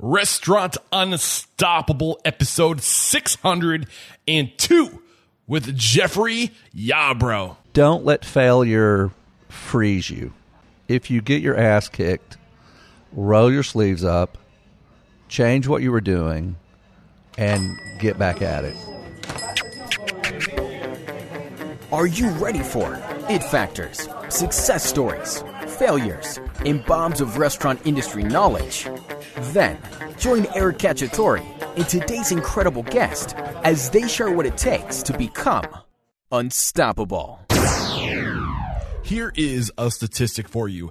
Restaurant Unstoppable, episode 602 with Jeffrey Yarbrough. Don't let failure freeze you. If you get your ass kicked, roll your sleeves up, change what you were doing, and get back at it. Are you ready for it factors, success stories, failures, and bombs of restaurant industry knowledge? Then, join Eric Cacciatore and today's incredible guest as they share what it takes to become unstoppable. Here is a statistic for you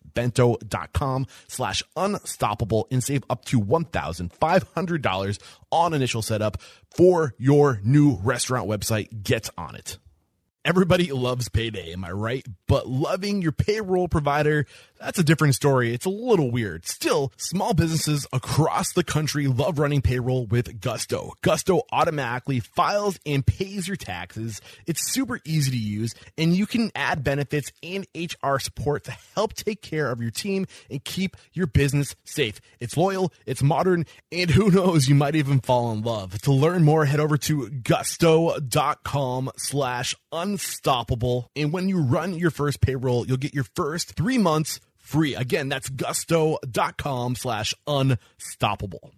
bento.com slash unstoppable and save up to $1,500 on initial setup for your new restaurant website. Get on it. Everybody loves payday, am I right? But loving your payroll provider, that's a different story. It's a little weird. Still, small businesses across the country love running payroll with Gusto. Gusto automatically files and pays your taxes. It's super easy to use, and you can add benefits and HR support to help take care of your team and keep your business safe. It's loyal, it's modern, and who knows, you might even fall in love. To learn more, head over to gusto.com slash unstoppable. And when you run your first payroll, you'll get your first three months free. Again, that's gusto.com slash unstoppable.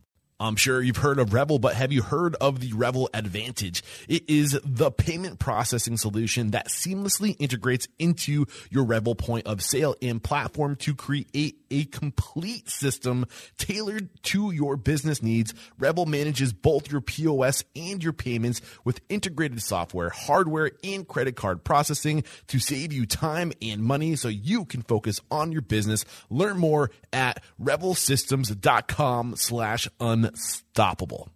I'm sure you've heard of Revel, but have you heard of the Revel Advantage? It is the payment processing solution that seamlessly integrates into your Revel point of sale and platform to create a complete system tailored to your business needs. Revel manages both your POS and your payments with integrated software, hardware, and credit card processing to save you time and money so you can focus on your business. Learn more at revelsystems.com slash unstoppable.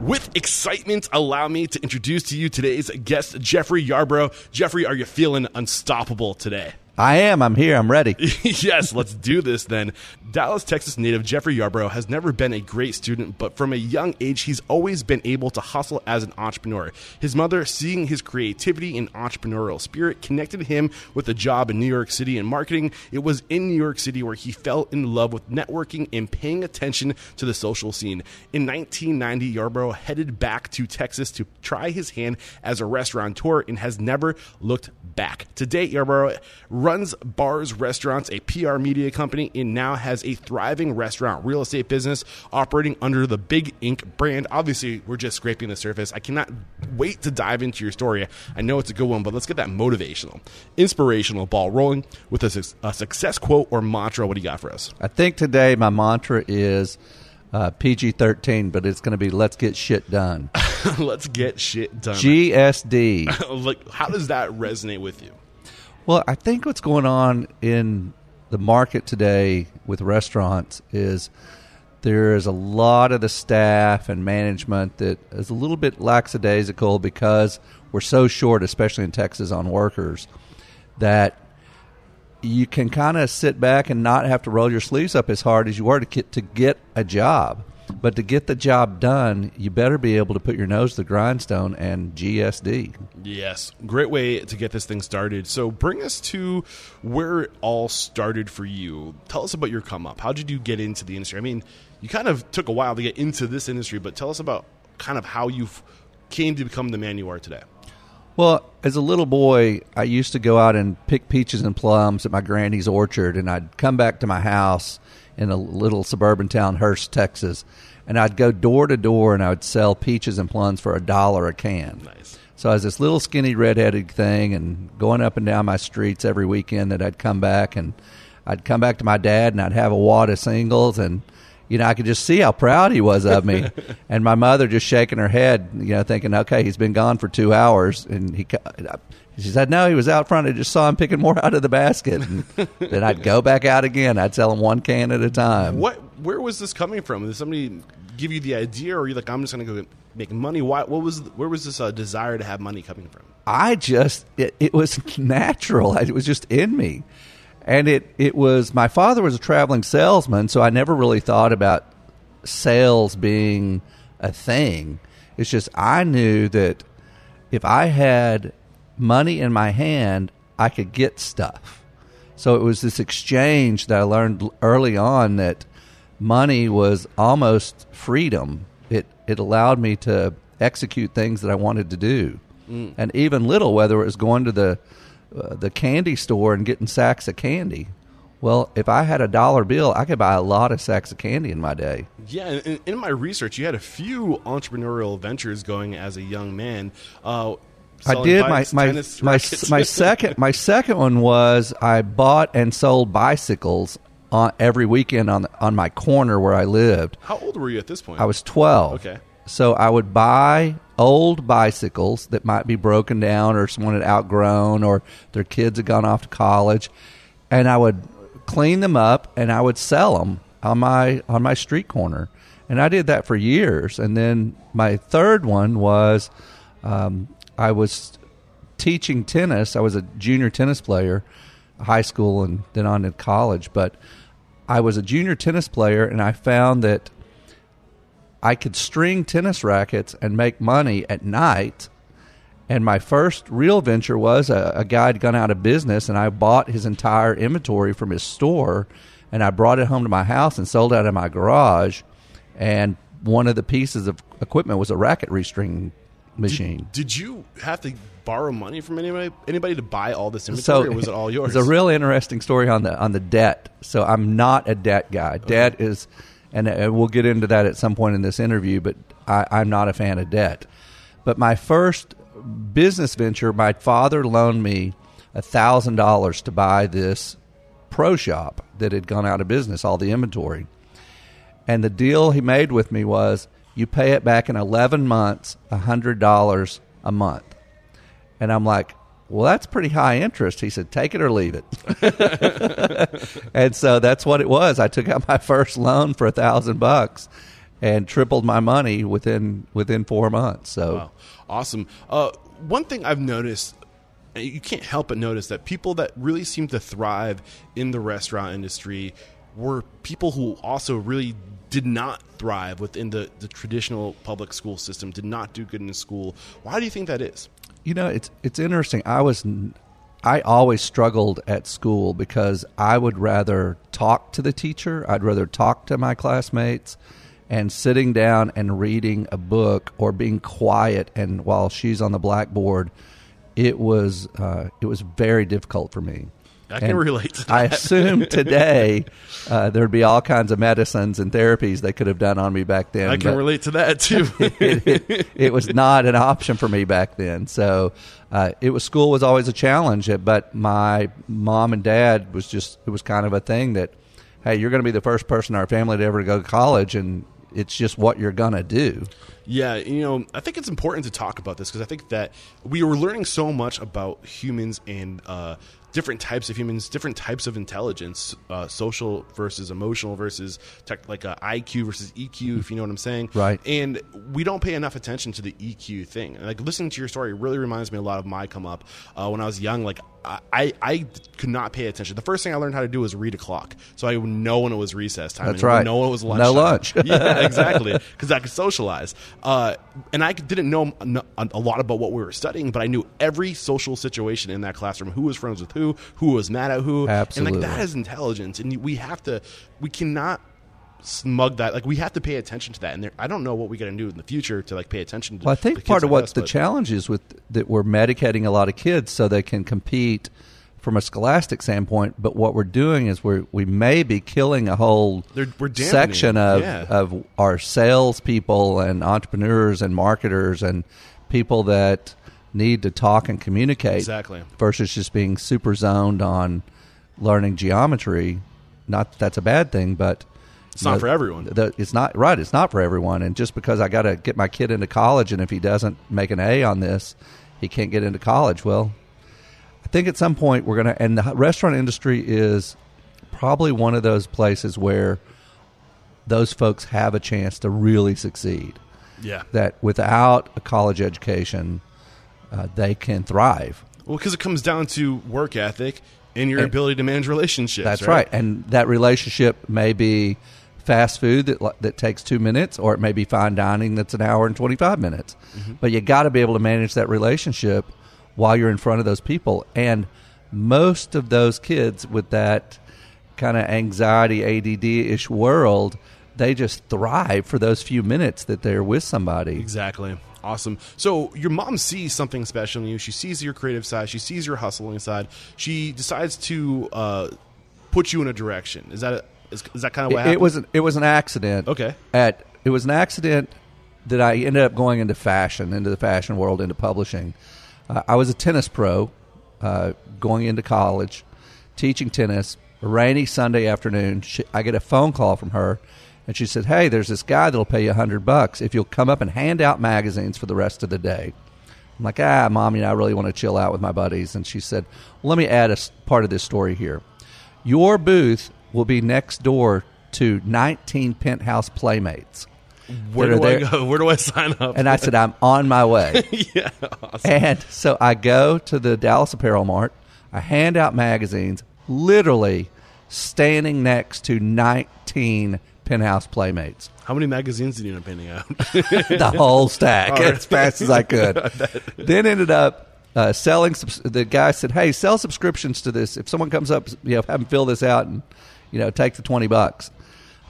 With excitement, allow me to introduce to you today's guest, Jeffrey Yarbrough. Jeffrey, are you feeling unstoppable today? I am. I'm here. I'm ready. yes, let's do this then. Dallas, Texas native Jeffrey Yarbrough has never been a great student, but from a young age, he's always been able to hustle as an entrepreneur. His mother, seeing his creativity and entrepreneurial spirit, connected him with a job in New York City in marketing. It was in New York City where he fell in love with networking and paying attention to the social scene. In 1990, Yarbrough headed back to Texas to try his hand as a restaurateur and has never looked back. Today, Yarbrough runs bars, restaurants, a PR media company, and now has a thriving restaurant real estate business operating under the Big Inc brand. Obviously, we're just scraping the surface. I cannot wait to dive into your story. I know it's a good one, but let's get that motivational, inspirational ball rolling with a, a success quote or mantra. What do you got for us? I think today my mantra is uh, PG 13, but it's going to be let's get shit done. let's get shit done. GSD. like, how does that resonate with you? Well, I think what's going on in the market today with restaurants is there is a lot of the staff and management that is a little bit lackadaisical because we're so short, especially in Texas, on workers, that you can kind of sit back and not have to roll your sleeves up as hard as you are to get to get a job. But to get the job done, you better be able to put your nose to the grindstone and GSD. Yes, great way to get this thing started. So bring us to where it all started for you. Tell us about your come up. How did you get into the industry? I mean, you kind of took a while to get into this industry, but tell us about kind of how you came to become the man you are today. Well, as a little boy, I used to go out and pick peaches and plums at my granny's orchard, and I'd come back to my house in a little suburban town, Hurst, Texas, and I'd go door to door and I would sell peaches and plums for a dollar a can. Nice. So I was this little skinny redheaded thing, and going up and down my streets every weekend that I'd come back, and I'd come back to my dad, and I'd have a wad of singles, and you know, I could just see how proud he was of me, and my mother just shaking her head, you know, thinking, okay, he's been gone for two hours, and he. She said, "No, he was out front. I just saw him picking more out of the basket." And then I'd go back out again. I'd sell him one can at a time. What? Where was this coming from? Did somebody give you the idea, or are you like, "I'm just going to go make money"? Why? What was? Where was this uh, desire to have money coming from? I just it, it was natural. It was just in me, and it it was. My father was a traveling salesman, so I never really thought about sales being a thing. It's just I knew that if I had money in my hand, I could get stuff. So it was this exchange that I learned early on that money was almost freedom. It it allowed me to execute things that I wanted to do, mm. and even little, whether it was going to the uh, the candy store and getting sacks of candy. Well, if I had a dollar bill, I could buy a lot of sacks of candy in my day. Yeah, in, in my research, you had a few entrepreneurial ventures going as a young man. Uh, I did my my my, my second my second one was I bought and sold bicycles on every weekend on on my corner where I lived. How old were you at this point? I was twelve. Okay. So I would buy old bicycles that might be broken down or someone had outgrown or their kids had gone off to college, and I would clean them up and I would sell them on my on my street corner, and I did that for years. And then my third one was um, I was teaching tennis. I was a junior tennis player, high school, and then on to college. But I was a junior tennis player, and I found that I could string tennis rackets and make money at night. And my first real venture was a, a guy had gone out of business, and I bought his entire inventory from his store, and I brought it home to my house and sold it out of my garage. And one of the pieces of equipment was a racket restring machine. Did, did, you have to borrow money from anybody anybody to buy all this inventory, so, or was it all yours? It's a real interesting story on the on the debt. So I'm not a debt guy. Okay. Debt is, and uh, we'll get into that at some point in this interview. But I, I'm not a fan of debt. But my first business venture, my father loaned me thousand dollars to buy this pro shop that had gone out of business, all the inventory. And the deal he made with me was you pay it back in 11 months, $100 a month. And I'm like, well, that's pretty high interest. He said, take it or leave it. and so that's what it was. I took out my first loan for a thousand bucks and tripled my money within within four months. So wow. awesome. Uh, one thing I've noticed you can't help but notice that people that really seem to thrive in the restaurant industry were people who also really did not thrive within the, the traditional public school system, did not do good in school. Why do you think that is? You know, it's it's interesting. I was I always struggled at school because I would rather talk to the teacher, I'd rather talk to my classmates and sitting down and reading a book or being quiet and while she's on the blackboard it was uh, it was very difficult for me I can and relate. I assume today uh, there'd be all kinds of medicines and therapies they could have done on me back then. I can relate to that too. it, it, it, was not an option for me back then. So uh, it was school was always a challenge. But my mom and dad was just it was kind of a thing that hey, you're going to be the first person in our family to ever go to college, and it's just what you're going to do. Yeah, you know, I think it's important to talk about this because I think that we were learning so much about humans and uh, different types of humans, different types of intelligence, uh, social versus emotional versus tech, like uh, IQ versus EQ, if you know what I'm saying. Right. And we don't pay enough attention to the EQ thing. like listening to your story really reminds me a lot of my come up uh, when I was young. Like I, I could not pay attention. The first thing I learned how to do was read a clock, so I would know when it was recess time. That's right. Know when it was lunch. No lunch. yeah, exactly. Because I could socialize, uh, and I didn't know a lot about what we were studying, but I knew every social situation in that classroom. Who was friends with who? Who was mad at who? Absolutely. And like that is intelligence, and we have to. We cannot smug that like we have to pay attention to that and there, i don't know what we got to do in the future to like pay attention to well i think part of what's the challenge is with that we're medicating a lot of kids so they can compete from a scholastic standpoint but what we're doing is we're we may be killing a whole section of yeah. of our salespeople and entrepreneurs and marketers and people that need to talk and communicate exactly versus just being super zoned on learning geometry not that that's a bad thing but It's not for everyone. The, it's not right. It's not for everyone. And just because I got to get my kid into college, and if he doesn't make an A on this, he can't get into college. Well, I think at some point we're going to. And the restaurant industry is probably one of those places where those folks have a chance to really succeed. Yeah. That without a college education, uh, they can thrive. Well, because it comes down to work ethic and your And- ability to manage relationships. That's right. And that relationship may be fast food that that takes two minutes, or it may be fine dining that's an hour and twenty five minutes. But you got to be able to manage that relationship while you're in front of those people. And most of those kids with that kind of anxiety ADD ish world, they just thrive for those few minutes that they're with somebody. Exactly. Awesome. So your mom sees something special in you. She sees your creative side. She sees your hustling side. She decides to uh, put you in a direction. Is that a, is, is that kind of what It, happened? it was an, it was an accident. Okay. At it was an accident that I ended up going into fashion, into the fashion world, into publishing. Uh, I was a tennis pro, uh, going into college, teaching tennis. A rainy Sunday afternoon, she, I get a phone call from her, and she said, "Hey, there's this guy that'll pay you a hundred bucks if you'll come up and hand out magazines for the rest of the day." I'm like, ah, mom, you know, I really want to chill out with my buddies. And she said, well, let me add a part of this story here. Your booth will be next door to 19 penthouse playmates. Where do are I go? Where do I sign up? And I said, I'm on my way. yeah. Awesome. And so I go to the Dallas Apparel Mart. I hand out magazines, literally standing next to 19 penthouse playmates. How many magazines did you end up handing out? the whole stack right. as fast as I could. then ended up uh, selling. The guy said, "Hey, sell subscriptions to this. If someone comes up, you know, have them fill this out and you know, take the twenty bucks."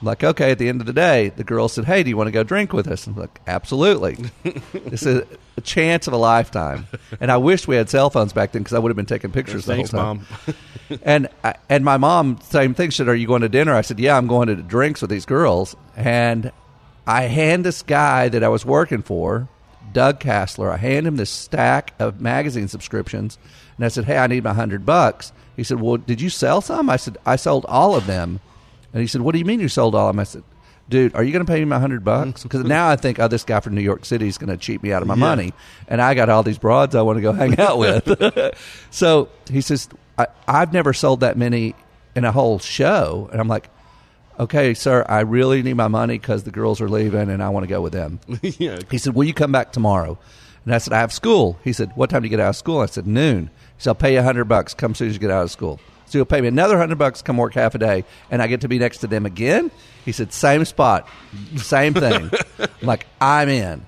I'm like, okay. At the end of the day, the girl said, "Hey, do you want to go drink with us?" I'm like, "Absolutely." this is a chance of a lifetime, and I wish we had cell phones back then because I would have been taking pictures. Thanks, the whole time. mom. and I- and my mom same thing. Said, "Are you going to dinner?" I said, "Yeah, I'm going to drinks with these girls." And I hand this guy that I was working for, Doug Castler. I hand him this stack of magazine subscriptions, and I said, "Hey, I need my hundred bucks." He said, "Well, did you sell some?" I said, "I sold all of them." And he said, "What do you mean you sold all of them?" I said. Dude, are you going to pay me my hundred bucks? Because now I think, oh, this guy from New York City is going to cheat me out of my Yeah. money, and I got all these broads I want to go hang out with. so he says, I, I've never sold that many in a whole show. And I'm like, okay, sir, I really need my money because the girls are leaving and I want to go with them. yeah. He said, will you come back tomorrow? And I said, I have school. He said, what time do you get out of school? I said, noon. He said, I'll pay you a hundred bucks. Come as soon as you get out of school. So he'll pay me another hundred bucks, come work half a day, and I get to be next to them again. He said, same spot, same thing. I'm like, I'm in.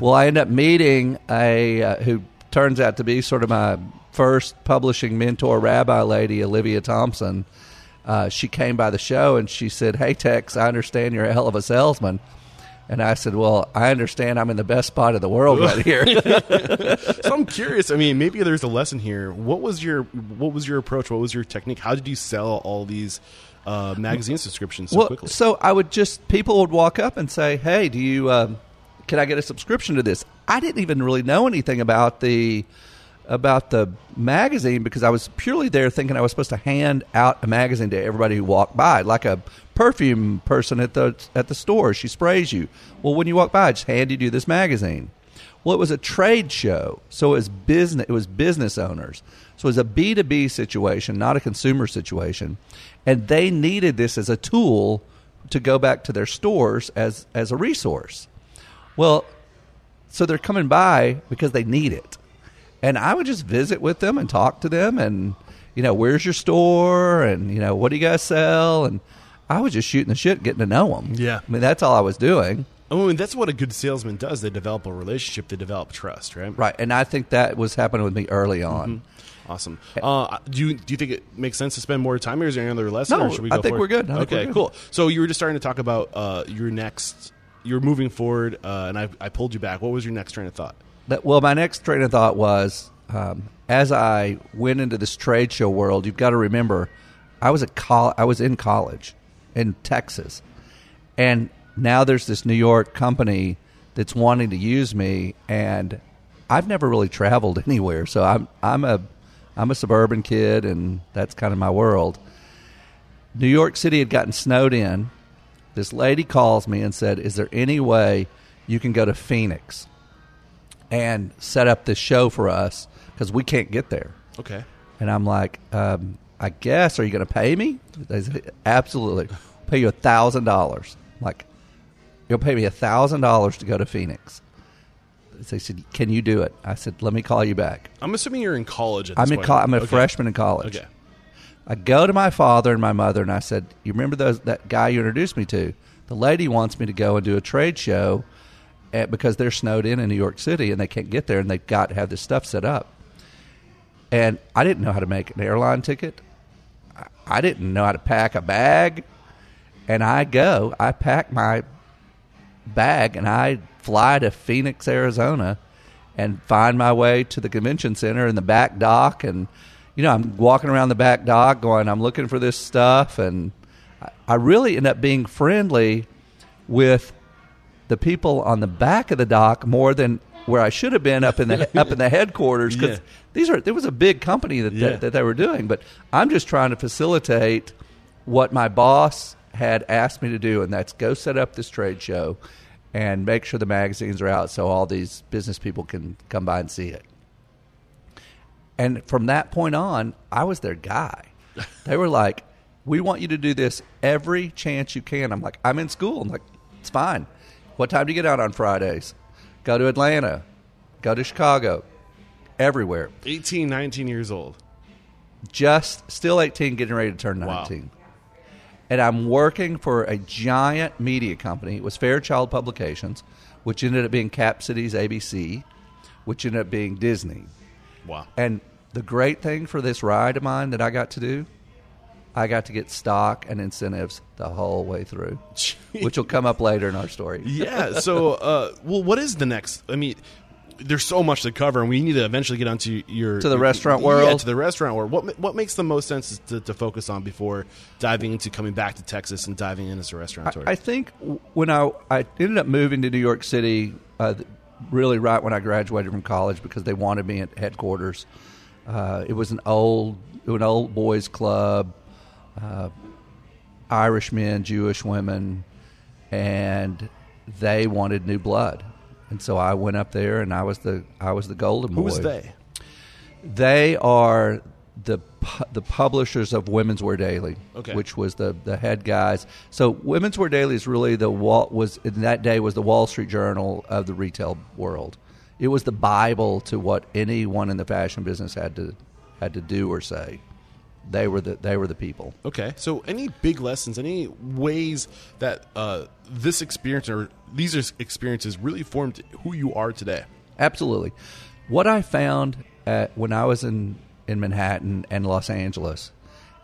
Well, I end up meeting a uh, who turns out to be sort of my first publishing mentor, rabbi lady, Olivia Thompson. Uh, she came by the show and she said, "Hey Tex, I understand you're a hell of a salesman." And I said, "Well, I understand I'm in the best spot in the world right here." So I'm curious. I mean, maybe there's a lesson here. What was your What was your approach? What was your technique? How did you sell all these uh, magazine subscriptions so well, quickly? so I would just people would walk up and say, "Hey, do you um, can I get a subscription to this?" I didn't even really know anything about the about the magazine because I was purely there thinking I was supposed to hand out a magazine to everybody who walked by, like a perfume person at the at the store. She sprays you. Well, when you walk by, I just handed you this magazine. Well, it was a trade show, so it was business. It was business owners, so it was a B two B situation, not a consumer situation, and they needed this as a tool to go back to their stores as as a resource. Well, so they're coming by because they need it, and I would just visit with them and talk to them, and you know, where's your store, and you know, what do you guys sell, and I was just shooting the shit, getting to know them. Yeah. I mean, that's all I was doing. I mean, that's what a good salesman does. They develop a relationship. They develop trust. Right. Right, and I think that was happening with me early on. Awesome. Uh, do you do you think it makes sense to spend more time here? Is there any other lesson? No, or should we I think forward? we're good. I okay, we're good. cool. So you were just starting to talk about uh, your next. You're moving forward, uh, and I, I pulled you back. What was your next train of thought? That, well, my next train of thought was um, as I went into this trade show world. You've got to remember, I was at col- I was in college in Texas, and now there's this New York company that's wanting to use me, and I've never really traveled anywhere. So I'm I'm a I'm a suburban kid, and that's kind of my world. New York City had gotten snowed in. this lady calls me and said, "Is there any way you can go to Phoenix and set up this show for us because we can't get there?" Okay. And I'm like, um, "I guess. Are you going to pay me?" They said, "Absolutely. Pay you a thousand dollars." Like, you'll pay me a thousand dollars to go to Phoenix. They said, "Can you do it?" I said, "Let me call you back." I'm assuming you're in college at this I'm in. Co- I'm a Okay. freshman in college. Okay. I go to my father and my mother, and I said, "You remember those that guy you introduced me to? The lady wants me to go and do a trade show at, because they're snowed in in New York City and they can't get there, and they've got to have this stuff set up." And I didn't know how to make an airline ticket. I- I didn't know how to pack a bag, and I go. I pack my bag and I fly to Phoenix, Arizona, and find my way to the convention center in the back dock. And you know, I'm walking around the back dock, going, I'm looking for this stuff, and I- really end up being friendly with the people on the back of the dock more than where I should have been up in the up in the headquarters because Yeah. these are there was a big company that, Yeah. that that they were doing, but I'm just trying to facilitate what my boss had asked me to do, and that's go set up this trade show and make sure the magazines are out so all these business people can come by and see it. And from that point on, I was their guy. They were like, "We want you to do this every chance you can." I'm like, "I'm in school." I'm like, "It's fine. What time do you get out on Fridays? Go to Atlanta, go to Chicago, everywhere. 18, 19 years old. Just still 18, getting ready to turn Wow. 19." And I'm working for a giant media company. It was Fairchild Publications, which ended up being Cap Cities ABC, which ended up being Disney. Wow. And the great thing for this ride of mine that I got to do, I got to get stock and incentives the whole way through, which will come up later in our story. yeah. So, uh, well, what is the next? I mean, there's so much to cover, and we need to eventually get onto your To the your- restaurant Yeah, world? to the restaurant world. What what makes the most sense to, to focus on before diving into coming back to Texas and diving in as a restaurateur? I, I think when I, I ended up moving to New York City, uh, really right when I graduated from college because they wanted me at headquarters. Uh, it was an old, an old boys club, uh, Irish men, Jewish women, and they wanted new blood. And so I went up there, and I was the I was the golden boy. Who was they? They are the pu- the publishers of Women's Wear Daily, Okay. which was the the head guys. So Women's Wear Daily is really the wall was in that day was the Wall Street Journal of the retail world. It was the Bible to what anyone in the fashion business had to had to do or say. They were the they were the people. Okay. So, any big lessons, any ways that uh, this experience or these experiences really formed who you are today? Absolutely. What I found at, when I was in, in Manhattan and Los Angeles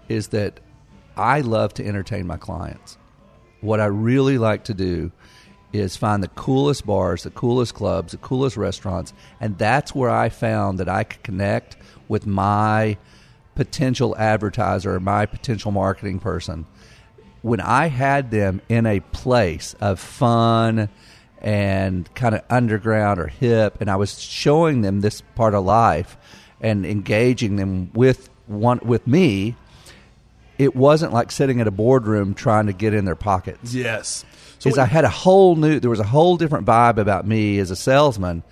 is that I love to entertain my clients. What I really like to do is find the coolest bars, the coolest clubs, the coolest restaurants, and that's where I found that I could connect with my potential advertiser my potential marketing person when I had them in a place of fun and kind of underground or hip, and I was showing them this part of life and engaging them with one with me, it wasn't like sitting at a boardroom trying to get in their pockets. Yes. So, Is I had a whole new, there was a whole different vibe about me as a salesman.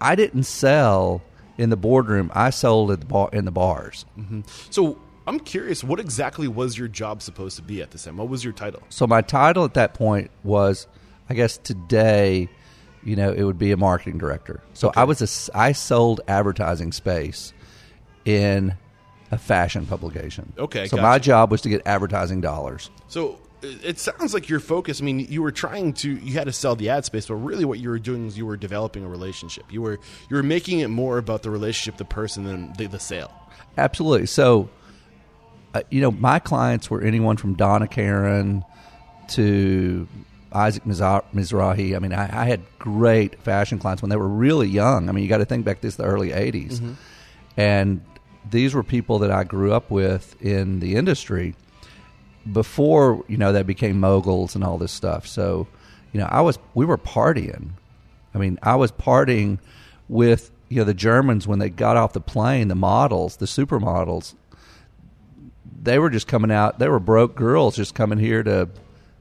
I didn't sell in the boardroom. I sold at the bar, in the bars. Mm-hmm. so I'm curious, what exactly was your job supposed to be at this time? What was your title? So my title at that point was, I guess today, you know, it would be a marketing director. So I was a, I sold advertising space in a fashion publication. Okay, So gotcha. my job was to get advertising dollars. So it sounds like your focus. I mean, you were trying to you had to sell the ad space, but really what you were doing is you were developing a relationship. You were you were making it more about the relationship, the person, than the, the sale. Absolutely. So, uh, you know, my clients were anyone from Donna Karan to Isaac Mizrahi. I mean, I, I had great fashion clients when they were really young. I mean, you got to think back this the early '80s, and these were people that I grew up with in the industry before you know they became moguls and all this stuff. So, you know, I was we were partying. I mean, I was partying with you know the Germans when they got off the plane, the models, the supermodels. They were just coming out. They were broke girls just coming here to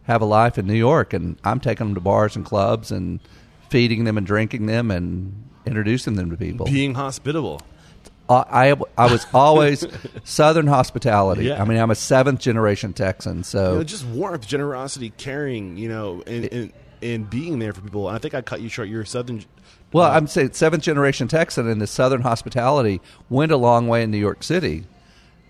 have a life in New York, and I'm taking them to bars and clubs and feeding them and drinking them and introducing them to people. Being hospitable. I I was always Southern hospitality. Yeah. I mean, I'm a seventh generation Texan, so You know, just warmth, generosity, caring, you know, and, and, and being there for people. And I think I cut you short. You're a Southern. Well, uh, I'm saying seventh generation Texan, and the Southern hospitality went a long way in New York City.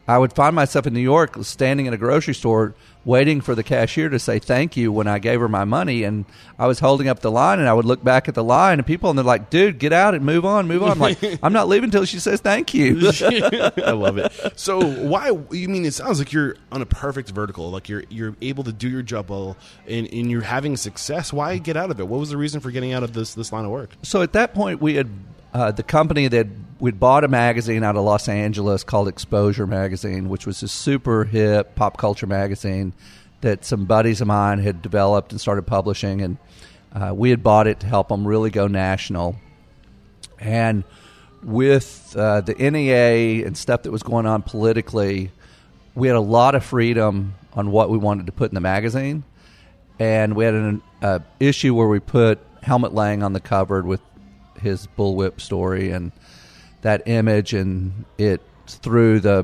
I would find myself in New York standing in a grocery store waiting for the cashier to say thank you when I gave her my money. And I was holding up the line and I would look back at the line and people and they're like, dude, get out and move on, move on. I'm like, I'm not leaving until she says thank you. I love it. So why? You mean it sounds like you're on a perfect vertical. Like you're you're able to do your job well, and, and you're having success. Why get out of it? What was the reason for getting out of this this line of work? so at that point, we had uh, the company that we'd bought a magazine out of Los Angeles called Exposure Magazine, which was a super hip pop culture magazine that some buddies of mine had developed and started publishing, and uh, we had bought it to help them really go national. And with uh, the NEA and stuff that was going on politically, we had a lot of freedom on what we wanted to put in the magazine and we had an uh, issue where we put Helmut Lang on the cover with his bullwhip story and that image, and it threw the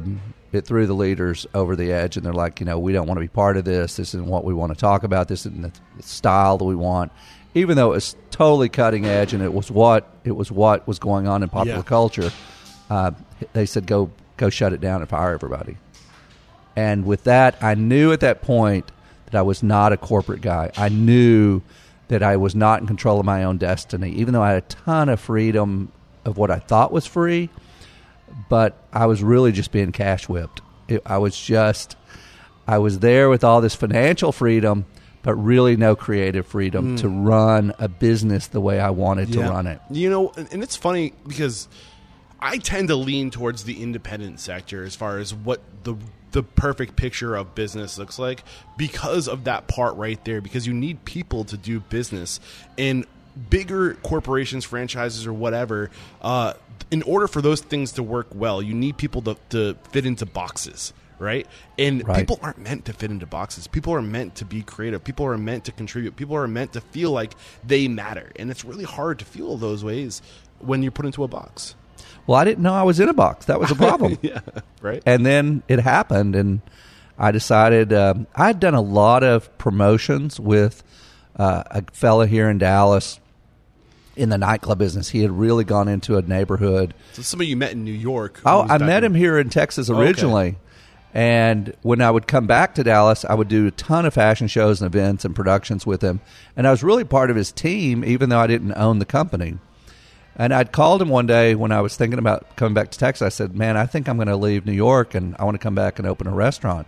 it threw the leaders over the edge, and they're like, you know, we don't want to be part of this. This isn't what we want to talk about. This isn't the style that we want. Even though it was totally cutting edge, and it was what it was what was going on in popular Yeah. culture, uh, they said go go shut it down and fire everybody. And with that, I knew at that point that I was not a corporate guy. I knew that I was not in control of my own destiny, even though I had a ton of freedom of what I thought was free. But I was really just being cash whipped. It, I was just, I was there with all this financial freedom, but really no creative freedom hmm. to run a business the way I wanted to run it. You know, and and it's funny because I tend to lean towards the independent sector as far as what the the perfect picture of business looks like because of that part right there because you need people to do business and bigger corporations franchises or whatever uh, in order for those things to work well you need people to, to fit into boxes right? And Right. people aren't meant to fit into boxes. People are meant to be creative. People are meant to contribute. People are meant to feel like they matter. And it's really hard to feel those ways when you're put into a box. Well, I didn't know I was in a box. That was a problem. yeah right. And then it happened and i decided um, i'd done a lot of promotions with uh, a fella here in dallas in the nightclub business he had really gone into a neighborhood so somebody you met in new york oh i met him here in texas Okay. originally and when i would come back to dallas i would do a ton of fashion shows and events and productions with him and i was really part of his team even though i didn't own the company and I'd called him one day when I was thinking about coming back to Texas. I said, "Man, I think I'm going to leave New York and I want to come back and open a restaurant."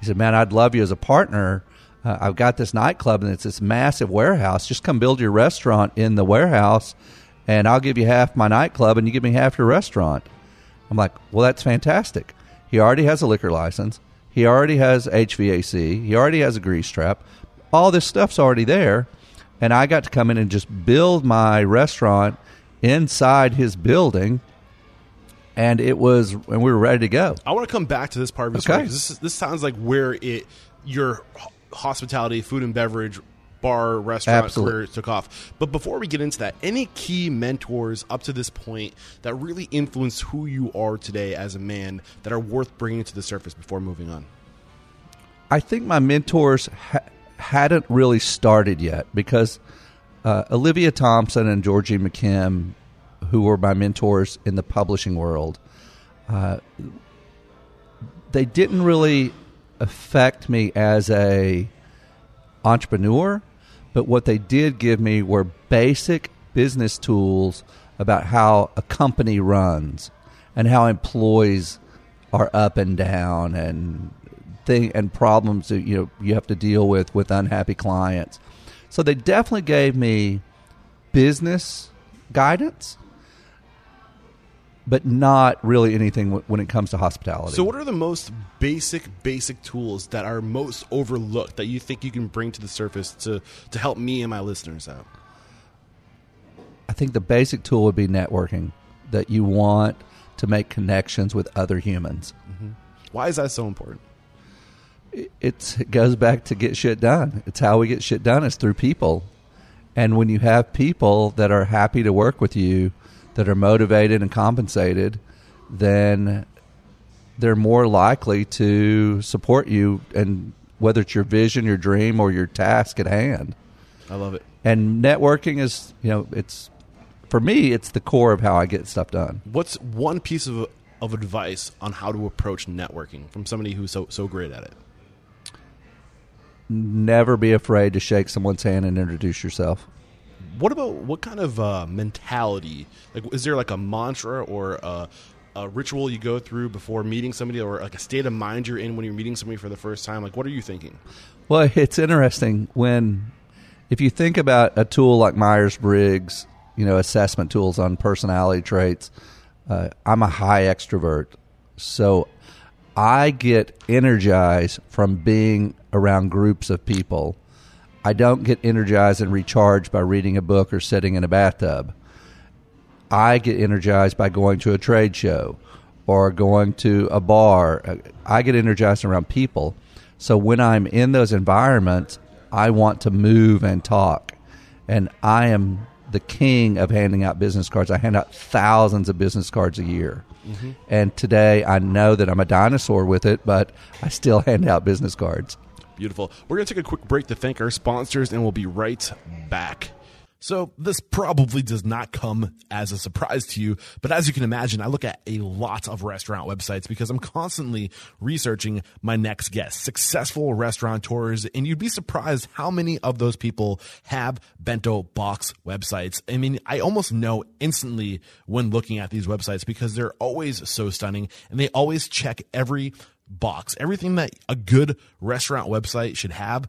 He said, "Man, I'd love you as a partner. Uh, I've got this nightclub and it's this massive warehouse. Just come build your restaurant in the warehouse, and I'll give you half my nightclub and you give me half your restaurant." I'm like, "Well, that's fantastic." He already has a liquor license. He already has HVAC. He already has a grease trap. All this stuff's already there, and I got to come in and just build my restaurant inside his building, and it was, and we were ready to go. I want to come back to this part of your Okay. story this is- this sounds like where it your hospitality, food and beverage, bar, restaurant Absolutely. career took off. But before we get into that, any key mentors up to this point that really influenced who you are today as a man that are worth bringing to the surface before moving on? I think my mentors ha- hadn't really started yet because uh, Olivia Thompson and Georgie McKim, who were my mentors in the publishing world, uh, they didn't really affect me as a entrepreneur, but what they did give me were basic business tools about how a company runs and how employees are up and down and thing and problems that you know you have to deal with with unhappy clients. So they definitely gave me business guidance, but not really anything w- when it comes to hospitality. So, what are the most basic, basic tools that are most overlooked that you think you can bring to the surface to to help me and my listeners out? I think the basic tool would be networking. That you want to make connections with other humans. Mm-hmm. Why is that so important? it's, it goes back to get shit done. It's how we get shit done is through people. And when you have people that are happy to work with you, that are motivated and compensated, then they're more likely to support you and whether it's your vision, your dream, or your task at hand. I love it. And networking is, you know, it's for me, it's the core of how I get stuff done. What's one piece of of advice on how to approach networking from somebody who's so so great at it? Never be afraid to shake someone's hand and introduce yourself. What about what kind of uh, mentality? Like, is there like a mantra or a, a ritual you go through before meeting somebody, or like a state of mind you're in when you're meeting somebody for the first time? Like, what are you thinking? Well, it's interesting when if you think about a tool like Myers Briggs, you know, assessment tools on personality traits. Uh, I'm a high extrovert, so I get energized from being around groups of people. I don't get energized and recharged by reading a book or sitting in a bathtub. I get energized by going to a trade show or going to a bar. I get energized around people. So when I'm in those environments, I want to move and talk. And I am the king of handing out business cards. I hand out thousands of business cards a year. Mm-hmm. And today I know that I'm a dinosaur with it, but I still hand out business cards. Beautiful. We're going to take a quick break to thank our sponsors, and we'll be right back. So this probably does not come as a surprise to you, but as you can imagine, I look at a lot of restaurant websites because I'm constantly researching my next guest, successful restaurateurs, and you'd be surprised how many of those people have bento box websites. I mean, I almost know instantly when looking at these websites because they're always so stunning and they always check every box, everything that a good restaurant website should have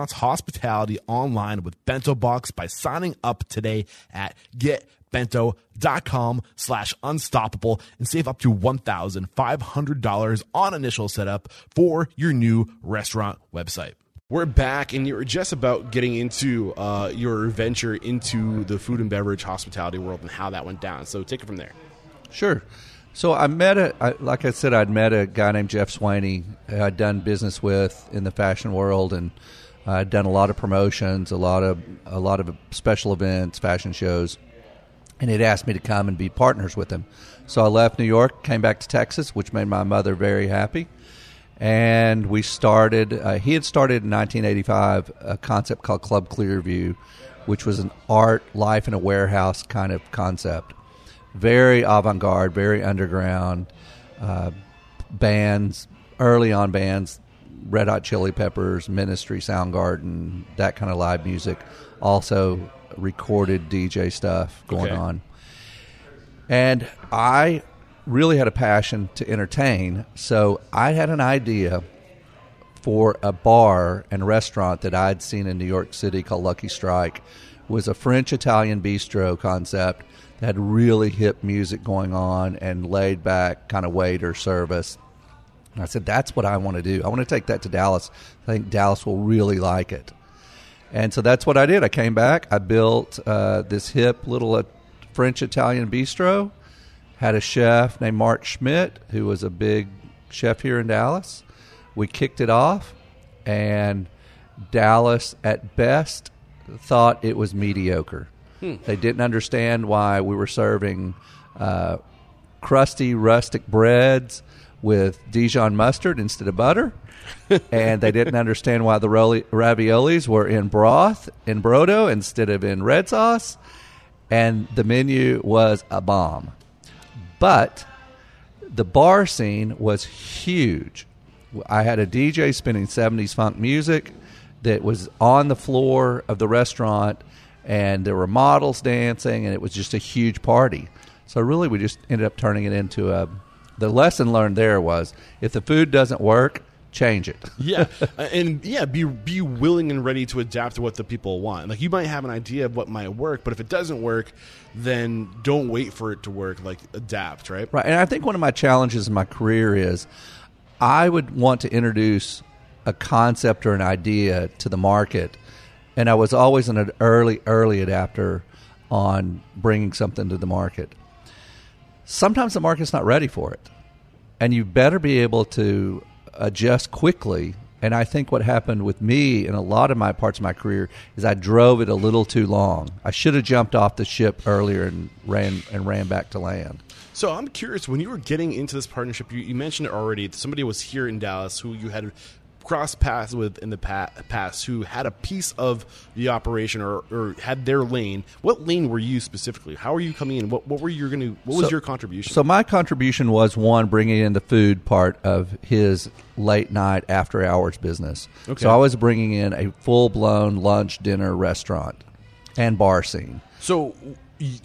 restaurants hospitality online with Bento Box by signing up today at getbento.com slash unstoppable and save up to $1,500 on initial setup for your new restaurant website. We're back, and you're just about getting into uh, your venture into the food and beverage hospitality world and how that went down. So take it from there. Sure. So I met a, I, like I said, I'd met a guy named Jeff Swaney I'd done business with in the fashion world, and I'd done a lot of promotions, a lot of a lot of special events, fashion shows, and he'd asked me to come and be partners with him. So I left New York, came back to Texas, which made my mother very happy, and we started. Uh, he had started in 1985 a concept called Club Clearview, which was an art life in a warehouse kind of concept, very avant-garde, very underground. Uh, bands, early on bands Red Hot Chili Peppers, Ministry, Soundgarden, that kind of live music. Also recorded DJ stuff going okay. on. And I really had a passion to entertain, so I had an idea for a bar and restaurant that I'd seen in New York City called Lucky Strike. It was a French Italian bistro concept that had really hip music going on and laid back kind of waiter service. And I said, that's what I want to do. I want to take that to Dallas. I think Dallas will really like it. And so that's what I did. I came back. I built uh, this hip little uh, French Italian bistro. Had a chef named Mark Schmidt, who was a big chef here in Dallas. We kicked it off, and Dallas, at best, thought it was mediocre. Hmm. They didn't understand why we were serving uh, crusty, rustic breads with Dijon mustard instead of butter. and they didn't understand why the raviolis were in broth in brodo instead of in red sauce. And the menu was a bomb. But the bar scene was huge. I had a DJ spinning 70s funk music that was on the floor of the restaurant, and there were models dancing, and it was just a huge party. So, really, we just ended up turning it into a the lesson learned there was if the food doesn't work, change it. yeah, Uh, and yeah, be be willing and ready to adapt to what the people want. Like you might have an idea of what might work, but if it doesn't work, then don't wait for it to work. Like adapt, right? Right. And I think one of my challenges in my career is I would want to introduce a concept or an idea to the market. And I was always an early, early adapter on bringing something to the market. Sometimes the market's not ready for it. And you better be able to adjust quickly. And I think what happened with me in a lot of my parts of my career is I drove it a little too long. I should have jumped off the ship earlier and ran and ran back to land. So I'm curious when you were getting into this partnership, you, you mentioned already. Somebody was here in Dallas who you had cross paths with in the past who had a piece of the operation or, or had their lane. What lane were you specifically? How are you coming in? What, what were you going to? What was so, your contribution? So my contribution was one bringing in the food part of his late night after hours business. Okay. So I was bringing in a full blown lunch dinner restaurant and bar scene. So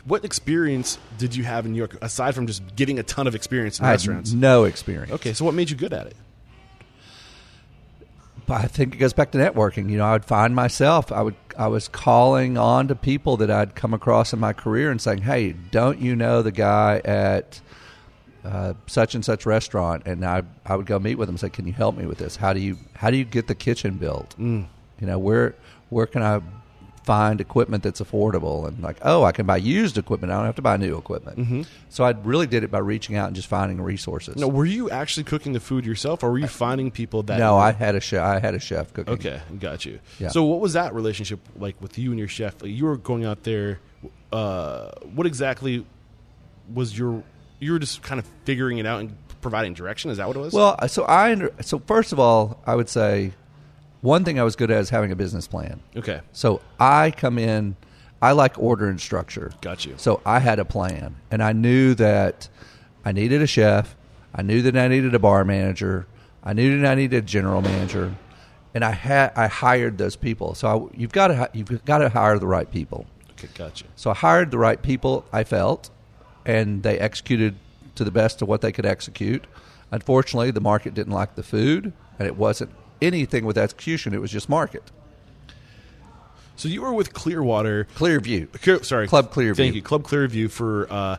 what experience did you have in New York aside from just getting a ton of experience in I restaurants? no experience. Okay, so what made you good at it? I think it goes back to networking. You know, I would find myself. I would. I was calling on to people that I'd come across in my career and saying, "Hey, don't you know the guy at uh, such and such restaurant?" And I, I would go meet with him and say, "Can you help me with this? How do you how do you get the kitchen built? Mm. You know, where where can I find equipment that's affordable and like oh i can buy used equipment. I don't have to buy new equipment. Mm-hmm. so i really did it by reaching out and just finding resources. No were you actually cooking the food yourself or were you finding people that no i had a chef i had a chef cooking. Okay got you. Yeah. so what was that relationship like with you and your chef? Like you were going out there uh, what exactly was your you were just kind of figuring it out and providing direction? Is that what it was? Well so i so first of all i would say one thing I was good at is having a business plan. Okay. So I come in, I like order and structure. Got you. So I had a plan, and I knew that I needed a chef. I knew that I needed a bar manager. I knew that I needed a general manager, and I had I hired those people. So I, you've got to you've got to hire the right people. Okay, gotcha. So I hired the right people. I felt, and they executed to the best of what they could execute. Unfortunately, the market didn't like the food, and it wasn't anything with execution. It was just market. So you were with Clearwater, Clearview. Clear, sorry, Club Clearview. Thank you, Club Clearview for uh,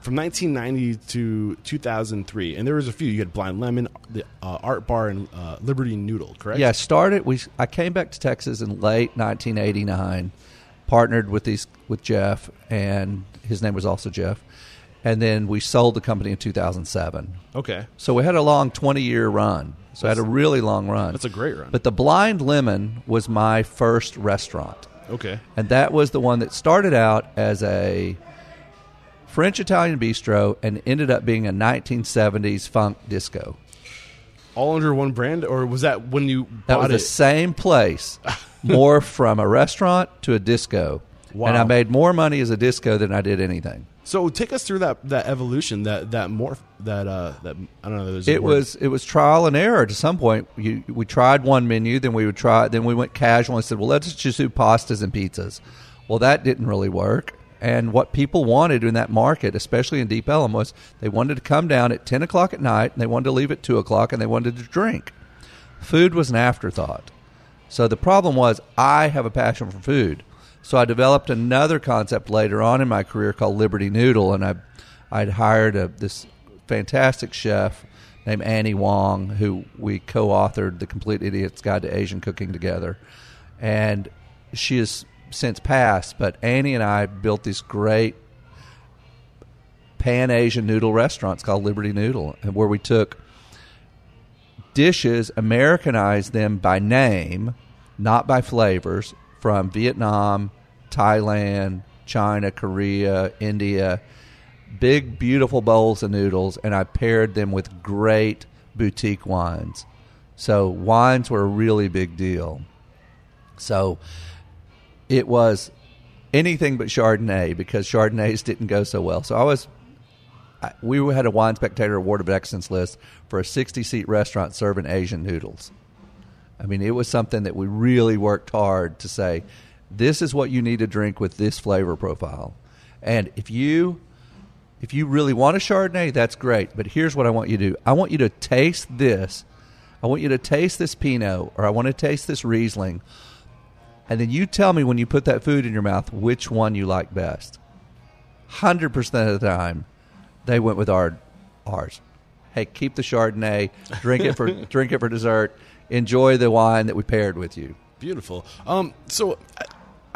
from 1990 to 2003, and there was a few. You had Blind Lemon, the uh, Art Bar, and uh, Liberty Noodle. Correct? Yeah, started. We I came back to Texas in late 1989, partnered with these with Jeff, and his name was also Jeff, and then we sold the company in 2007. Okay. So we had a long 20 year run. So I had a really long run. That's a great run. But the Blind Lemon was my first restaurant. Okay. And that was the one that started out as a French Italian bistro and ended up being a 1970s funk disco. All under one brand, or was that when you that was it? the same place, more from a restaurant to a disco. Wow. And I made more money as a disco than I did anything. So take us through that that evolution, that that morph, that uh, that I don't know. It was it was trial and error. To some point, you, we tried one menu, then we would try, then we went casual and said, "Well, let's just do pastas and pizzas." Well, that didn't really work. And what people wanted in that market, especially in Deep Ellum, was they wanted to come down at ten o'clock at night, and they wanted to leave at two o'clock, and they wanted to drink. Food was an afterthought. So the problem was, I have a passion for food. So I developed another concept later on in my career called Liberty Noodle, and I I'd hired a, this fantastic chef named Annie Wong, who we co-authored the Complete Idiot's Guide to Asian Cooking together, and she has since passed. But Annie and I built these great Pan Asian noodle restaurants called Liberty Noodle, where we took dishes, Americanized them by name, not by flavors, from Vietnam, Thailand, China, Korea, India, big, beautiful bowls of noodles, and I paired them with great boutique wines. So wines were a really big deal. So it was anything but Chardonnay because Chardonnays didn't go so well. So I was, we had a Wine Spectator Award of Excellence list for a 60 seat restaurant serving Asian noodles. I mean, it was something that we really worked hard to say, this is what you need to drink with this flavor profile. And if you if you really want a Chardonnay, that's great. But here's what I want you to do. I want you to taste this. I want you to taste this Pinot or I want to taste this Riesling. And then you tell me when you put that food in your mouth which one you like best. 100% of the time, they went with our ours. Hey, keep the Chardonnay, drink it for drink it for dessert, enjoy the wine that we paired with you. Beautiful. Um, so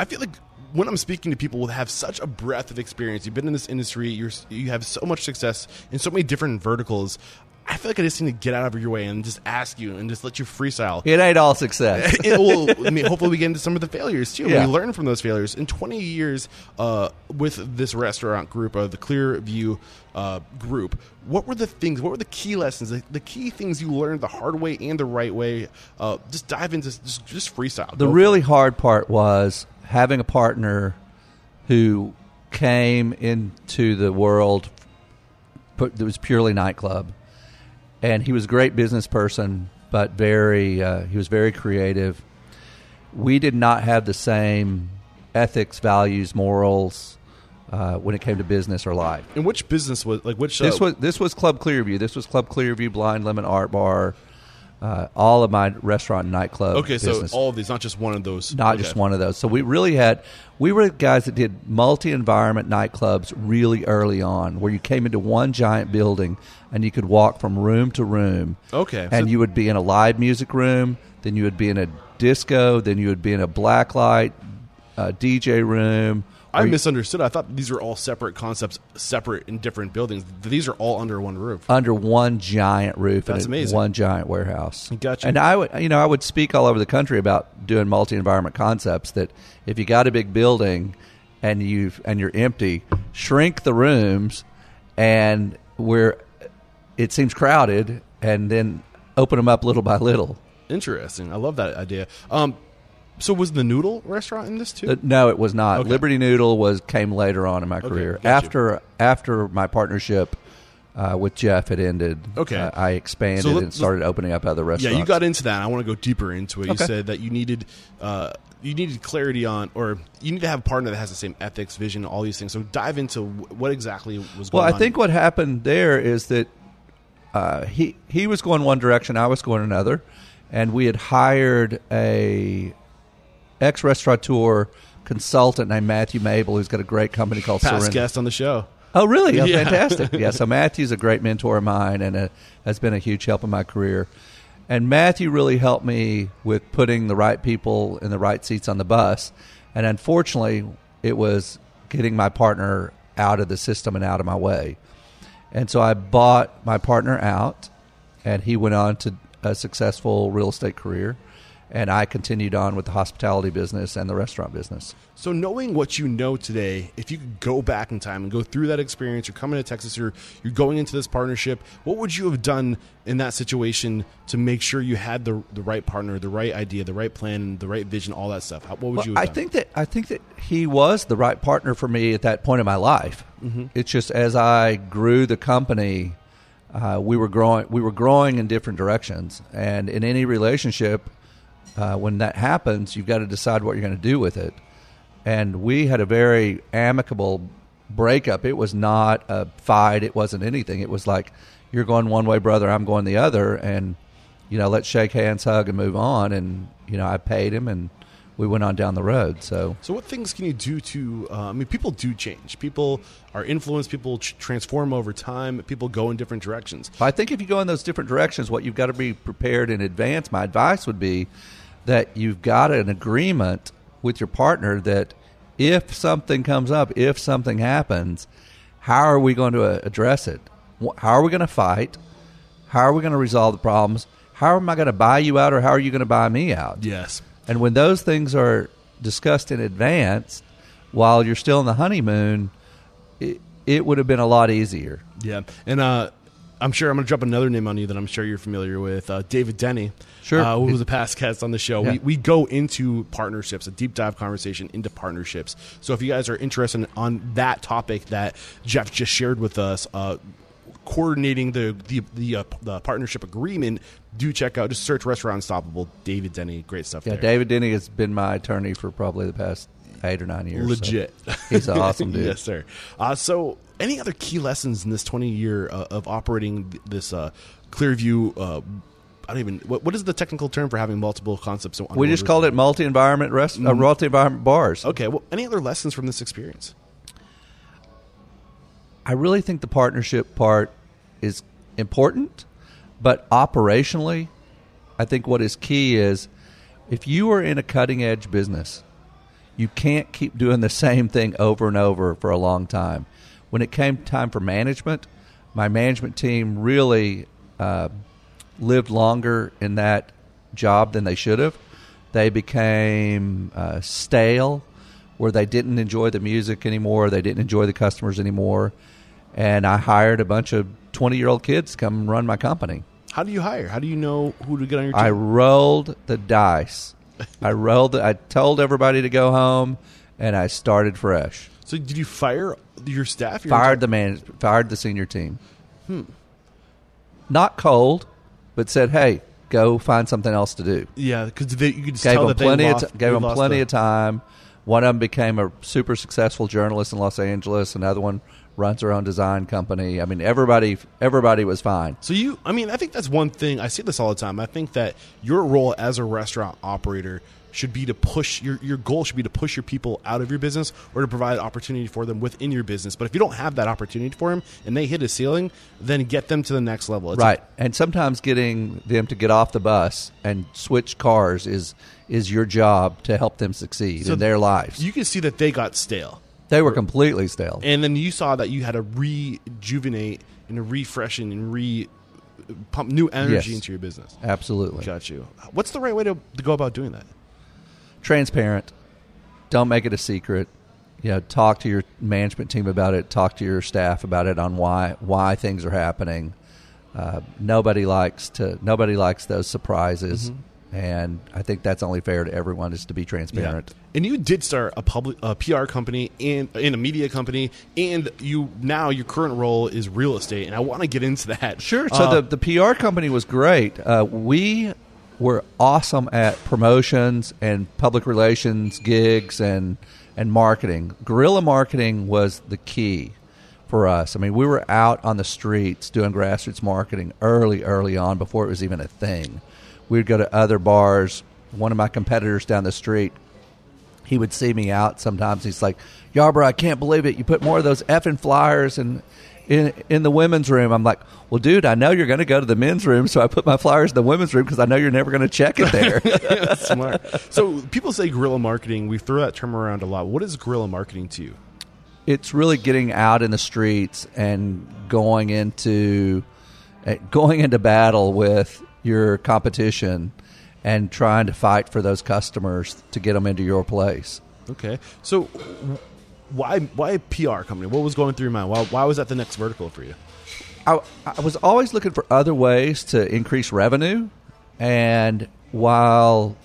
I, feel like when I'm speaking to people who have such a breadth of experience, you've been in this industry, you're you have so much success in so many different verticals. I feel like I just need to get out of your way and just ask you and just let you freestyle. It ain't all success. it I mean, hopefully, we get into some of the failures too. Yeah. We learn from those failures. In 20 years uh, with this restaurant group, uh, the Clearview uh, group, what were the things? What were the key lessons? The, the key things you learned the hard way and the right way? Uh, just dive into just, just freestyle. the really hard part was having a partner who came into the world put, that was purely nightclub, and he was a great business person, but very uh, he was very creative. We did not have the same ethics, values, morals uh, when it came to business or life. And which business was like which? This uh, was this was Club Clearview. This was Club Clearview Blind Lemon Art Bar. Uh, all of my restaurant and nightclub. okay. So all of these, not just one of those. not Okay. just one of those. So we really had we were guys that did multi-environment nightclubs really early on, where you came into one giant building and you could walk from room to room. Okay, and so- you would be in a live music room, then you would be in a disco, then you would be in a black light uh, DJ room. I misunderstood. I thought these were all separate concepts, separate in different buildings. These are all under one roof. under one giant roof That's amazing. one giant warehouse. Gotcha. And I would, you know, I would speak all over the country about doing multi-environment concepts. That if you got a big building and you've and you're empty, shrink the rooms, and where it seems crowded, and then open them up little by little. Interesting. I love that idea. Um, so was the Noodle restaurant in this too? Uh, no, it was not. Okay. Liberty Noodle was came later on in my career got you. after after my partnership. Uh, with Jeff had ended. Okay. uh, I expanded So let- and started opening up other restaurants. yeah, you got into that. I want to go deeper into it. You Okay. said that you needed uh, you needed clarity on, or you need to have a partner that has the same ethics, vision, all these things. So dive into what exactly was going on. Well, on. I think what happened there is that uh, he he was going one direction, I was going another, and we had hired a ex restaurateur consultant named Matthew Mabel, who's got a great company called past guest on the show. Oh, really? Oh, Yeah. Fantastic. yeah. So Matthew's a great mentor of mine and a, has been a huge help in my career. And Matthew really helped me with putting the right people in the right seats on the bus. And unfortunately, it was getting my partner out of the system and out of my way. And so I bought my partner out, and he went on to a successful real estate career. And I continued on with the hospitality business and the restaurant business. So knowing what you know today, if you could go back in time and go through that experience, you're coming to Texas, you're you're going into this partnership. What would you have done in that situation to make sure you had the the right partner, the right idea, the right plan, the right vision, all that stuff? How, what would Well, you? Have I done? think that I think that he was the right partner for me at that point in my life. Mm-hmm. It's just as I grew the company, uh, we were growing. We were growing in different directions, and in any relationship, uh, when that happens, you've got to decide what you're going to do with it. And we had a very amicable breakup. It was not a fight. It wasn't anything. It was like you're going one way, brother. I'm going the other, and you know, let's shake hands, hug, and move on. And you know, I paid him, and we went on down the road. So So, what things can you do to? Uh, I mean, people do change. People are influenced. People ch- transform over time. People go in different directions. I think if you go in those different directions, what you've got to be prepared in advance. My advice would be that you've got an agreement with your partner that if something comes up, if something happens, how are we going to uh, address it? How are we going to fight? How are we going to resolve the problems? How am I going to buy you out, or how are you going to buy me out? Yes. And when those things are discussed in advance, while you're still in the honeymoon, it, it would have been a lot easier. Yeah, and uh, I'm sure I'm going to drop another name on you that I'm sure you're familiar with, uh, David Denny. Sure. uh, who was a past guest on the show. Yeah. We, we go into partnerships, a deep dive conversation into partnerships. So if you guys are interested on that topic that Jeff just shared with us, uh, coordinating the the the, uh, the partnership agreement, do check out. Just search Restaurant Unstoppable. David Denny, great stuff. Yeah, there. David Denny has been my attorney for probably the past eight or nine years. so legit. he's an awesome dude. yes, sir. Uh, so, any other key lessons in this 20 year uh, of operating this uh, Clearview? Uh, I don't even. What, what is the technical term for having multiple concepts? on We just called it multi-environment rest, uh, multi-environment bars. Okay. Well, any other lessons from this experience? I really think the partnership part is important, but operationally, I think what is key is if you are in a cutting edge business, you can't keep doing the same thing over and over for a long time. When it came time for management, my management team really uh, lived longer in that job than they should have. They became uh, stale, where they didn't enjoy the music anymore, they didn't enjoy the customers anymore, and I hired a bunch of twenty-year-old kids to come run my company. How do you hire? How do you know who to get on your team? I rolled the dice. I rolled. The, I told everybody to go home, and I started fresh. so did you fire your staff? Your Fired the man. Fired the senior team. Hmm. Not cold, but said, "Hey, go find something else to do." Yeah, because you could Gave tell them plenty they of t- gave them plenty the- of time. One of them became a super successful journalist in Los Angeles. Another one runs her own design company. I mean, everybody everybody was fine. So you, I mean, I think that's one thing. I see this all the time. I think that your role as a restaurant operator should be to push your your goal should be to push your people out of your business or to provide opportunity for them within your business. But if you don't have that opportunity for them and they hit a ceiling, then get them to the next level. It's right and sometimes getting them to get off the bus and switch cars is is your job to help them succeed So in their lives You can see that they got stale, they were completely stale and then you saw that you had to rejuvenate and refreshen and re pump new energy Yes. into your business. absolutely Got you. What's the right way to, to go about doing that? transparent don't make it a secret you know talk to your management team about it talk to your staff about it on why why things are happening uh, nobody likes to nobody likes those surprises Mm-hmm. And i think that's only fair to everyone is to be transparent And you did start a public a PR company and in a media company, and you now your current role is real estate, and I want to get into that. Sure. So Uh, the the PR company was great. Uh, we were awesome at promotions and public relations gigs and and marketing. Guerrilla marketing was the key for us. I mean, we were out on the streets doing grassroots marketing early, early on before it was even a thing. We'd go to other bars. One of my competitors down the street he would see me out sometimes. He's like, Yarbrough, I can't believe it. You put more of those effing flyers in, in in the women's room. I'm like, well, dude, I know you're going to go to the men's room, so I put my flyers in the women's room because I know you're never going to check it there. That's smart. So people say guerrilla marketing. We throw that term around a lot. What is guerrilla marketing to you? it's really getting out in the streets and going into eh, going into battle with your competition and trying to fight for those customers to get them into your place. Okay, so why why a PR company? What was going through your mind? Why, why was that the next vertical for you? I, I was always looking for other ways to increase revenue, and while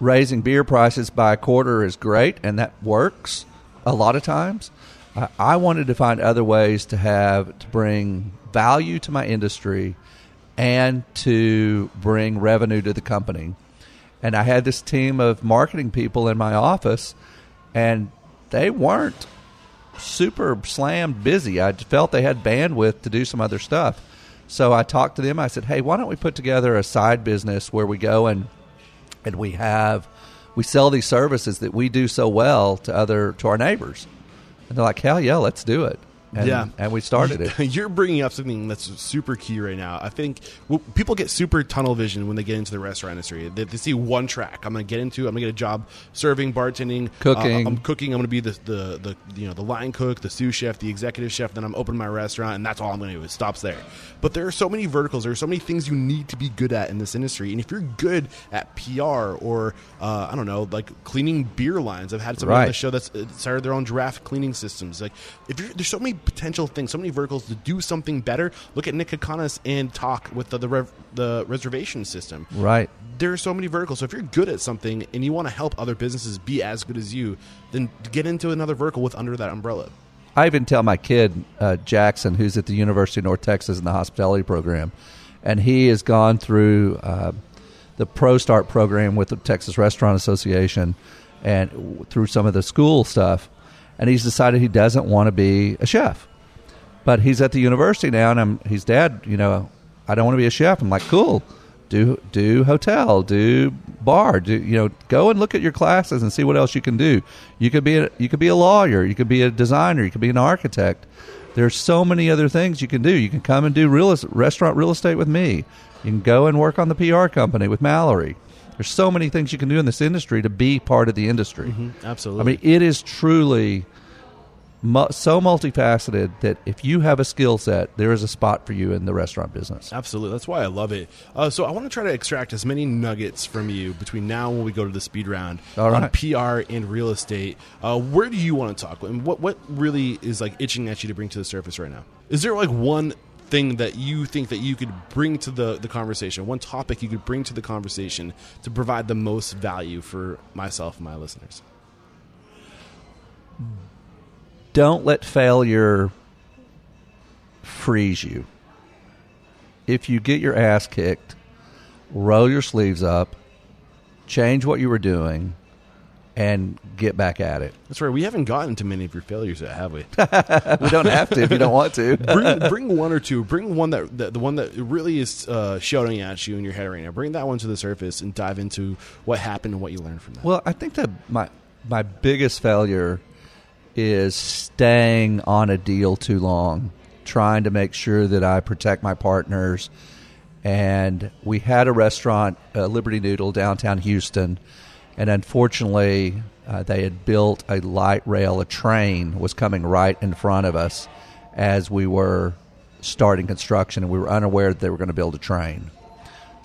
raising beer prices by a quarter is great, and that works a lot of times, I, I wanted to find other ways to have to bring value to my industry and to bring revenue to the company. And I had this team of marketing people in my office, and they weren't super slammed busy. I felt they had bandwidth to do some other stuff. So I talked to them. I said, "Hey, why don't we put together a side business where we go and and we have we sell these services that we do so well to other to our neighbors?" And they're like, "Hell yeah, let's do it." And, yeah, and we started it. You're bringing up something that's super key right now. I think well, people get super tunnel vision when they get into the restaurant industry. They, they see one track. I'm going to get into. I'm going to get a job serving, bartending, Cooking. Uh, I'm cooking. I'm going to be the, the the you know the line cook, the sous chef, the executive chef. Then I'm opening my restaurant, and that's all I'm going to do. It stops there. But there are so many verticals. There are so many things you need to be good at in this industry. And if you're good at PR or uh, I don't know, like cleaning beer lines, I've had somebody on the show that's uh, started their own draft cleaning systems. Like, if you're, there's so many potential things, so many verticals to do something better. Look at Nick Kokonas and Tock with the the, rev, the reservation system. Right. There are so many verticals. So if you're good at something and you want to help other businesses be as good as you, then get into another vertical with under that umbrella. I even tell my kid uh, Jackson, who's at the University of North Texas in the hospitality program, and he has gone through uh, the Pro Start program with the Texas Restaurant Association and through some of the school stuff, and he's decided he doesn't want to be a chef, but he's at the university now, and I'm he's dad. You know, I don't want to be a chef. I'm like, cool. do do hotel, do bar, do you know? Go and look at your classes and see what else you can do. You could be a, you could be a lawyer, you could be a designer, you could be an architect. There's so many other things you can do. You can come and do real restaurant real estate with me. You can go and work on the PR company with Mallory. There's so many things you can do in this industry to be part of the industry. Mm-hmm. Absolutely. I mean, it is truly mu- so multifaceted that if you have a skill set, there is a spot for you in the restaurant business. Absolutely. That's why I love it. Uh, so I want to try to extract as many nuggets from you between now and when we go to the speed round All on. PR and real estate. Uh, where do you want to talk? And what what really is like itching at you to bring to the surface right now? Is there like one thing that you think that you could bring to the, the conversation, one topic you could bring to the conversation to provide the most value for myself and my listeners? Don't let failure freeze you. If you get your ass kicked, roll your sleeves up, change what you were doing, and get back at it. That's right. We haven't gotten to many of your failures yet, have we? We don't have to if you don't want to. bring, bring one or two. Bring one that, that the one that really is uh, shouting at you in your head right now. Bring that one to the surface and dive into what happened and what you learned from that. Well, I think that my my biggest failure is staying on a deal too long, trying to make sure that I protect my partners. And we had a restaurant, uh, Liberty Noodle, downtown Houston, and unfortunately, uh, they had built a light rail. A train was coming right in front of us as we were starting construction, and we were unaware that they were going to build a train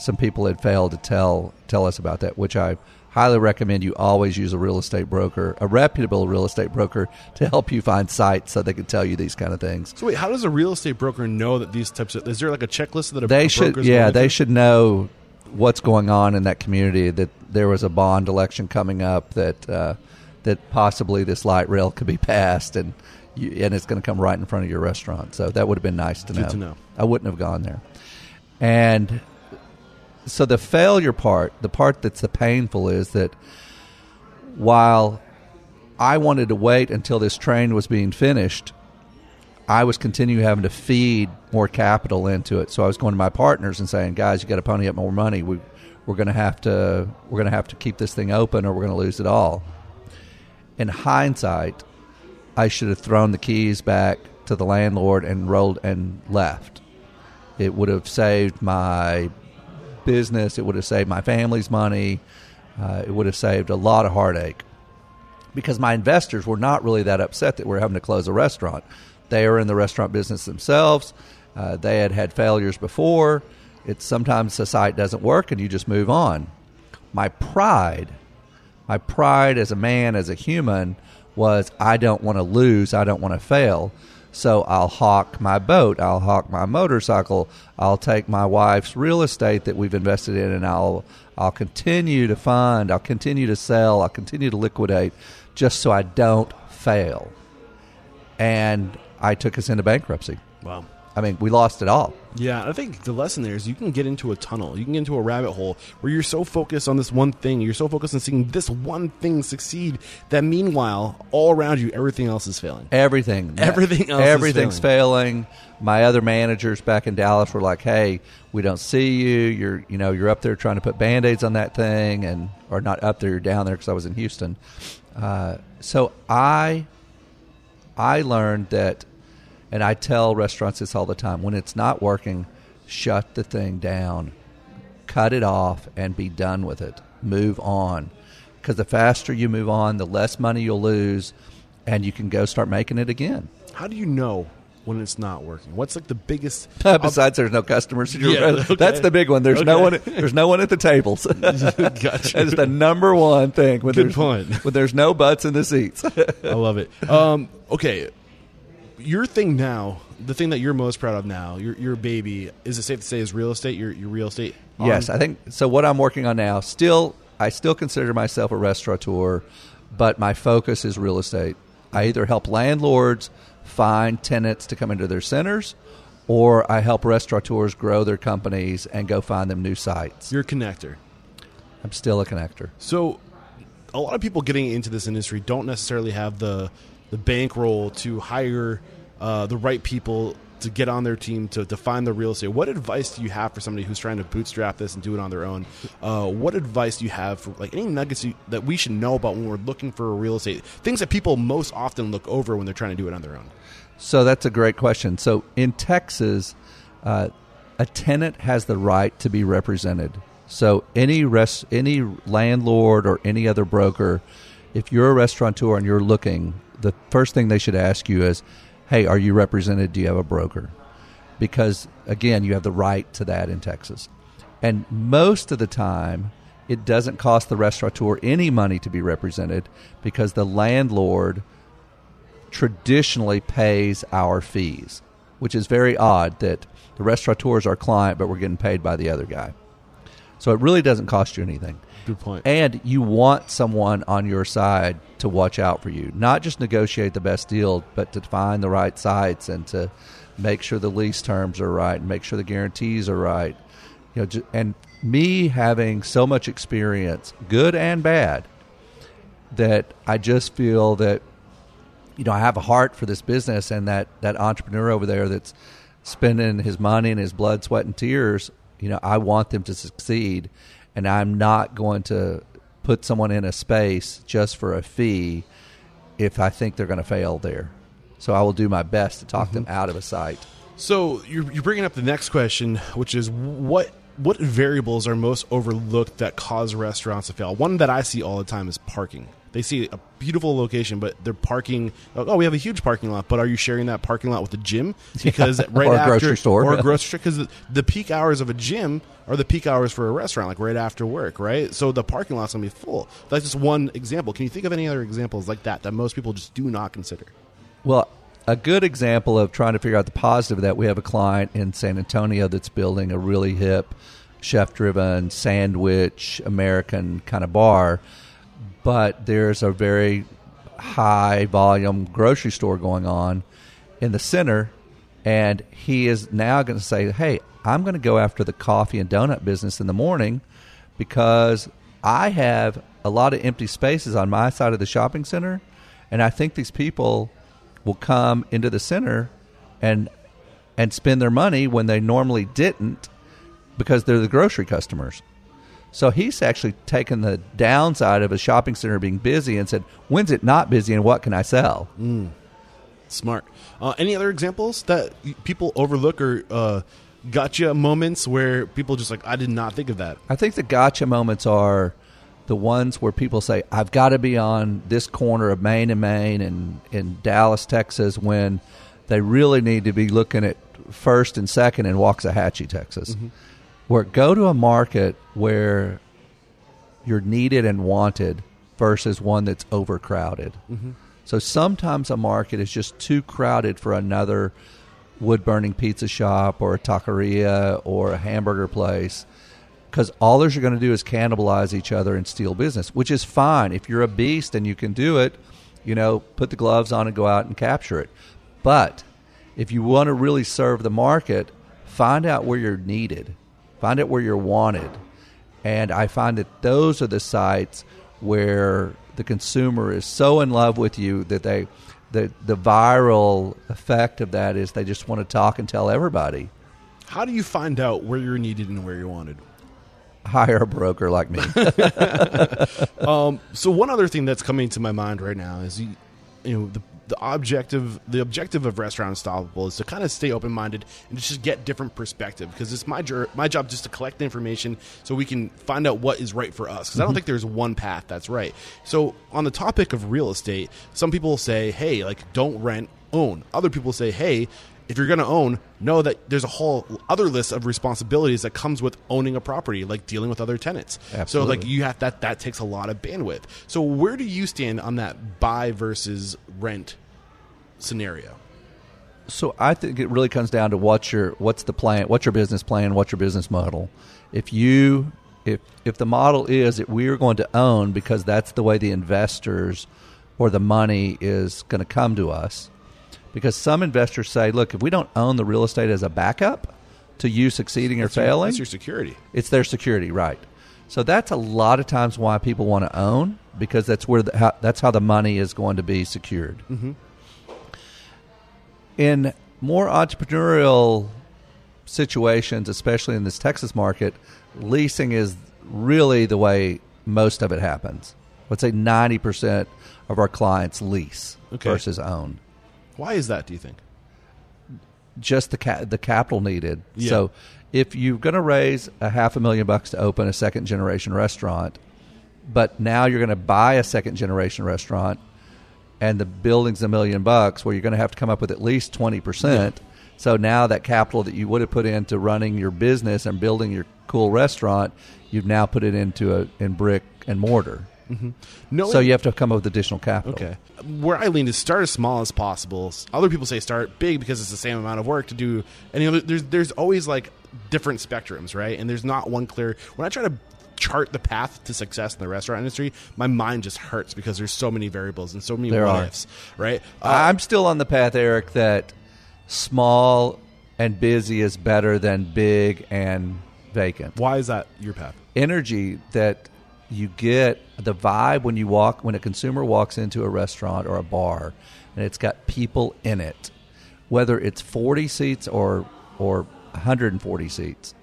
some people had failed to tell tell us about that, which I highly recommend you always use a real estate broker, a reputable real estate broker, to help you find sites so they can tell you these kind of things. so wait, how does a real estate broker know that these types of? Is there like a checklist that a They should, yeah, they through? should know what's going on in that community. That there was a bond election coming up. That uh, that possibly this light rail could be passed, and you, and it's going to come right in front of your restaurant. So that would have been nice to know. to know. I wouldn't have gone there. And so the failure part, the part that's the painful is that while I wanted to wait until this train was being finished, I was continuing having to feed more capital into it. So I was going to my partners and saying, "Guys, you got to pony up more money. We, we're going to have to we're going to have to keep this thing open, or we're going to lose it all." In hindsight, I should have thrown the keys back to the landlord and rolled and left. It would have saved my business. It would have saved my family's money. Uh, it would have saved a lot of heartache because my investors were not really that upset that we are having to close a restaurant. They are in the restaurant business themselves. Uh, they had had failures before. It's sometimes the site doesn't work and you just move on. My pride, my pride as a man, as a human, was I don't want to lose. I don't want to fail. So I'll hawk my boat. I'll hawk my motorcycle. I'll take my wife's real estate that we've invested in, and I'll I'll continue to fund. I'll continue to sell. I'll continue to liquidate, just so I don't fail. And I took us into bankruptcy. Wow. I mean, we lost it all. Yeah, I think the lesson there is you can get into a tunnel. You can get into a rabbit hole where you're so focused on this one thing. You're so focused on seeing this one thing succeed that meanwhile, all around you, everything else is failing. Everything, Everything else is everything's failing. My other managers back in Dallas were like, "Hey, we don't see you. You're, you know, you're up there trying to put band-aids on that thing, and or not up there, you're down there because I was in Houston." Uh, so I, I learned that, and I tell restaurants this all the time: when it's not working, shut the thing down, cut it off, and be done with it. Move on, because the faster you move on, the less money you'll lose, and you can go start making it again. How do you know when it's not working? What's like the biggest? Besides, there's no customers. Yeah, okay. That's the big one. There's no one. There's no one at the tables. Gotcha. That's the number one thing. When Good there's, point. When there's no butts in the seats. I love it. Um, okay, your thing now, the thing that you're most proud of now, your your baby, is it safe to say is real estate? Your your real estate? on- yes, I think so. What I'm working on now, still, I still consider myself a restaurateur, but my focus is real estate. I either help landlords find tenants to come into their centers, or I help restaurateurs grow their companies and go find them new sites. you're a connector. I'm still a connector. So, a lot of people getting into this industry don't necessarily have the the bankroll to hire uh, the right people to get on their team to, to find the real estate. What advice do you have for somebody who's trying to bootstrap this and do it on their own? Uh, what advice do you have for like any nuggets you, that we should know about when we're looking for a real estate? Things that people most often look over when they're trying to do it on their own. So that's a great question. So in Texas, uh, a tenant has the right to be represented. So any any landlord or any other broker, if you're a restaurateur and you're looking, the first thing they should ask you is, "Hey, are you represented? Do you have a broker?" Because again, you have the right to that in Texas. And most of the time, it doesn't cost the restaurateur any money to be represented because the landlord traditionally pays our fees, which is very odd that the restaurateur is our client, but we're getting paid by the other guy. So it really doesn't cost you anything. Good point. And you want someone on your side to watch out for you, not just negotiate the best deal, but to find the right sites and to make sure the lease terms are right and make sure the guarantees are right. You know, and me having so much experience, good and bad, that I just feel that you know I have a heart for this business and that that entrepreneur over there that's spending his money and his blood, sweat, and tears. You know, I want them to succeed, and I'm not going to put someone in a space just for a fee if I think they're going to fail there. So I will do my best to talk mm-hmm. them out of a site. So you're, you're bringing up the next question, which is what what variables are most overlooked that cause restaurants to fail? One that I see all the time is parking. They see a beautiful location, but they're parking. Oh, we have a huge parking lot, but are you sharing that parking lot with the gym? Because yeah. right or after, a grocery store, or a grocery store, because the, the, peak hours of a gym are the peak hours for a restaurant, like right after work, right? So the parking lot's gonna be full. That's just one example. Can you think of any other examples like that that most people just do not consider? Well, a good example of trying to figure out the positive of that we have a client in San Antonio that's building a really hip chef driven sandwich American kind of bar but there's a very high volume grocery store going on in the center and he is now going to say hey i'm going to go after the coffee and donut business in the morning because i have a lot of empty spaces on my side of the shopping center and i think these people will come into the center and and spend their money when they normally didn't because they're the grocery customers so he's actually taken the downside of a shopping center being busy and said, "When's it not busy, and what can I sell?" Mm. Smart. Uh, any other examples that people overlook or uh, gotcha moments where people just like, "I did not think of that." I think the gotcha moments are the ones where people say, "I've got to be on this corner of Main and Main and in Dallas, Texas," when they really need to be looking at first and second in Waxahachie, Texas. Mm-hmm where go to a market where you're needed and wanted versus one that's overcrowded. Mm-hmm. So sometimes a market is just too crowded for another wood burning pizza shop or a taqueria or a hamburger place because all they're going to do is cannibalize each other and steal business, which is fine. If you're a beast and you can do it, you know, put the gloves on and go out and capture it. But if you want to really serve the market, find out where you're needed Find it where you're wanted. And I find that those are the sites where the consumer is so in love with you that they the the viral effect of that is they just want to talk and tell everybody. How do you find out where you're needed and where you're wanted? Hire a broker like me. um, so one other thing that's coming to my mind right now is you, you know the the objective the objective of restaurant unstoppable is to kind of stay open-minded and just get different perspective because it's my my job just to collect the information so we can find out what is right for us because mm-hmm. i don't mm-hmm. think there's one path that's right so on the topic of real estate some people say hey like don't rent own other people say hey if you're going to own, know that there's a whole other list of responsibilities that comes with owning a property, like dealing with other tenants. Absolutely. So, like you have that that takes a lot of bandwidth. So, where do you stand on that buy versus rent scenario? So, I think it really comes down to what's your what's the plan, what's your business plan, what's your business model. If you if if the model is that we are going to own because that's the way the investors or the money is going to come to us because some investors say, look, if we don't own the real estate as a backup to you succeeding or that's failing, your, that's your security. It's their security, right? So that's a lot of times why people want to own because that's where the, how, that's how the money is going to be secured. Mm-hmm. In more entrepreneurial situations, especially in this Texas market, leasing is really the way most of it happens. Let's say ninety percent of our clients lease Okay. versus own. Why is that? Do you think? Just the ca- the capital needed. Yeah. So, if you're going to raise a half a million bucks to open a second generation restaurant, but now you're going to buy a second generation restaurant, and the building's a million bucks, well, you're going to have to come up with at least twenty percent. So now that capital that you would have put into running your business and building your cool restaurant, you've now put it into a in brick and mortar. No. So you have to come up with additional capital. Okay. Where I lean is start as small as possible. Other people say start big because it's the same amount of work to do. And you know, there's there's always like different spectrums, right? And there's not one clear. When I try to chart the path to success in the restaurant industry, my mind just hurts because there's so many variables and so many There ifs, right? Uh, I'm still on the path, Eric, that small and busy is better than big and vacant. why is that your path? Energy that you get, the vibe when you walk, when a consumer walks into a restaurant or a bar and it's got people in it, whether it's 40 seats or, or 140 seats.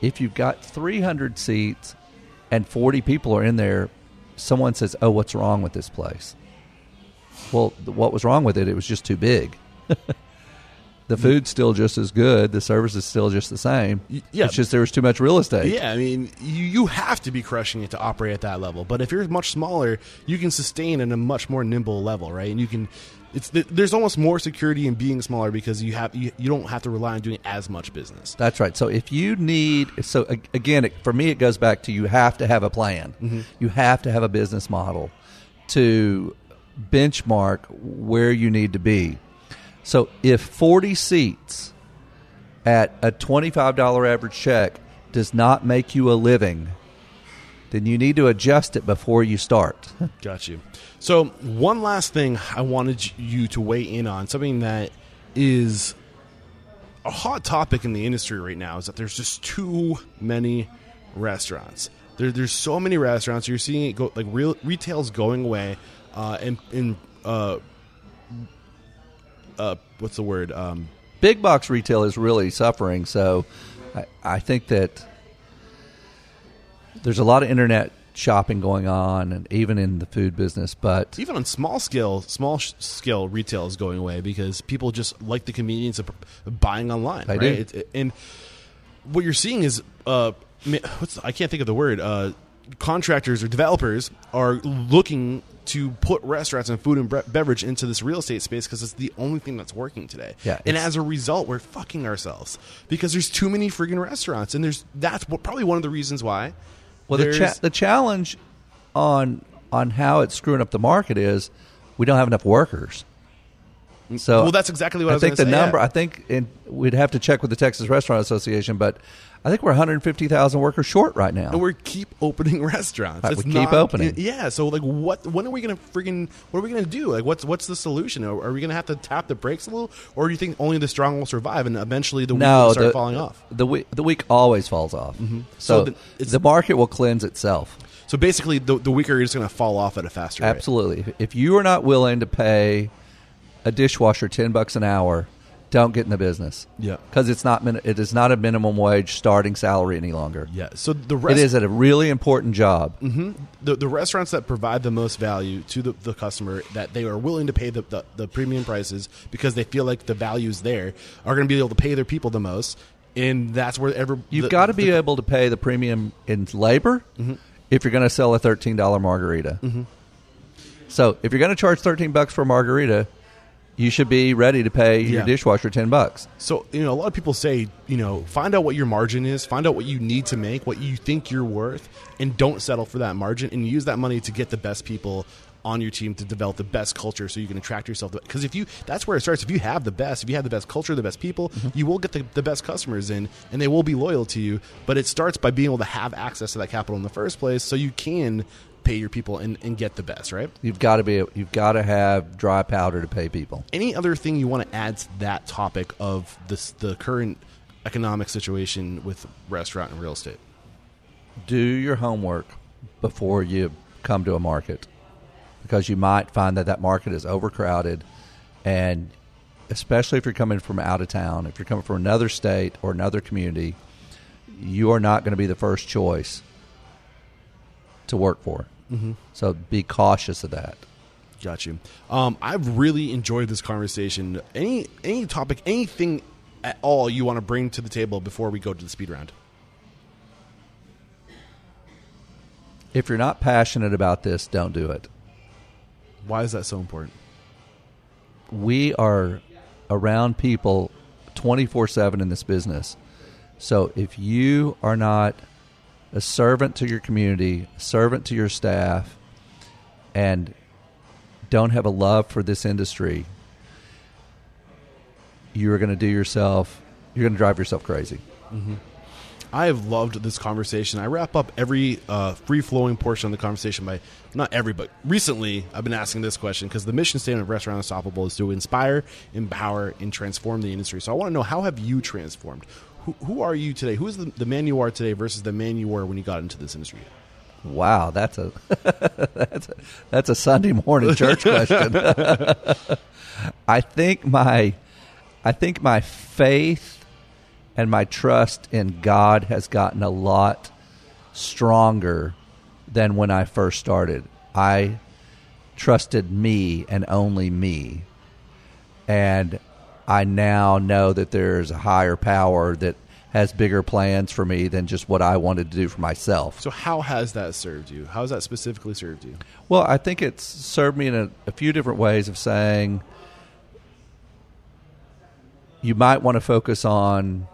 If you've got 300 seats and 40 people are in there, someone says, Oh, what's wrong with this place? Well, what was wrong with it? It was just too big. the food's still just as good. The service is still just the same. Yeah. It's just there was too much real estate. Yeah, I mean, you, you have to be crushing it to operate at that level. But if you're much smaller, you can sustain at a much more nimble level, right? And you can, it's there's almost more security in being smaller because you have you, you don't have to rely on doing as much business. That's right. So if you need, so again, it, for me, it goes back to you have to have a plan. Mm-hmm. You have to have a business model to benchmark where you need to be. So if 40 seats at a $25 average check does not make you a living, then you need to adjust it before you start. Got you. So one last thing I wanted you to weigh in on something that is a hot topic in the industry right now is that there's just too many restaurants. There, there's so many restaurants. You're seeing it go like real retail's going away, uh, and and uh, uh, what's the word? Um, Big box retail is really suffering. So I, I think that there's a lot of internet shopping going on, and even in the food business. But even on small scale, small sh- scale retail is going away because people just like the convenience of buying online. They right? do. It- it- and what you're seeing is, uh, what's I can't think of the word. Uh, contractors or developers are looking to put restaurants and food and bre- beverage into this real estate space because it's the only thing that's working today. Yeah, and as a result, we're fucking ourselves because there's too many freaking restaurants, and there's that's what, probably one of the reasons why. well, the cha- the challenge on on how it's screwing up the market is we don't have enough workers. Mm, so Well, that's exactly what I was think the say, number. yeah. I think in, we'd have to check with the Texas Restaurant Association, but I think we're 150,000 workers short right now. and we keep opening restaurants. Right, we keep not- opening. Yeah. So like, what? When are we gonna freaking? What are we gonna do? Like, what's what's the solution? Are, are we gonna have to tap the brakes a little, or do you think only the strong will survive and eventually the weak no, will start the, falling off? The week the weak always falls off. Mm-hmm. So So, the- it's- the market will cleanse itself. So basically, the, the weaker are just gonna fall off at a faster rate. Absolutely. If- If you are not willing to pay a dishwasher ten bucks an hour, don't get in the business. Yeah. because it's not min- it is not a minimum wage starting salary any longer. Yeah. So the It rest is a really important job. Mm-hmm. the, the restaurants that provide the most value to the, the customer that they are willing to pay the, the, the premium prices because they feel like the value is there are going to be able to pay their people the most and that's where ever You've got to be able to pay the premium in labor mm-hmm. if you're going to sell a thirteen dollar margarita. Mm-hmm. So if you're going to charge thirteen bucks for a margarita, you should be ready to pay your Yeah. dishwasher ten bucks. So, you know, a lot of people say, you know, find out what your margin is, find out what you need to make, what you think you're worth, and don't settle for that margin and use that money to get the best people on your team to develop the best culture so you can attract yourself because if you that's where it starts if you have the best if you have the best culture the best people mm-hmm. you will get the, the best customers in and they will be loyal to you but it starts by being able to have access to that capital in the first place so you can pay your people and, and get the best right You've got to be you've got to have dry powder to pay people. any other thing you want to add to that topic of this the current economic situation with restaurant and real estate do your homework before you come to a market because you might find that that market is overcrowded and especially if you're coming from out of town, if you're coming from another state or another community, you are not going to be the first choice to work for. Mm-hmm. So be cautious of that. Got you. Um, I've really enjoyed this conversation. Any any topic, anything at all you want to bring to the table before we go to the speed round? If you're not passionate about this, don't do it. Why is that so important? We are around people 24 7 in this business. So if you are not a servant to your community, a servant to your staff, and don't have a love for this industry, you're going to do yourself, you're going to drive yourself crazy. Mm-hmm. I have loved this conversation. I wrap up every uh, free flowing portion of the conversation by not every, but recently I've been asking this question because the mission statement of Restaurant Unstoppable is to inspire, empower, and transform the industry. So I want to know how have you transformed? Who, are you today? Who is the, the man you are today versus the man you were when you got into this industry? Wow, that's a that's a, that's a Sunday morning church question. I think my I think my faith and my trust in God has gotten a lot stronger than when I first started. I trusted me and only me. And I now know that there's a higher power that has bigger plans for me than just what I wanted to do for myself. So, how has that served you? How has that specifically served you? Well, I think it's served me in a, a few different ways of saying you might want to focus on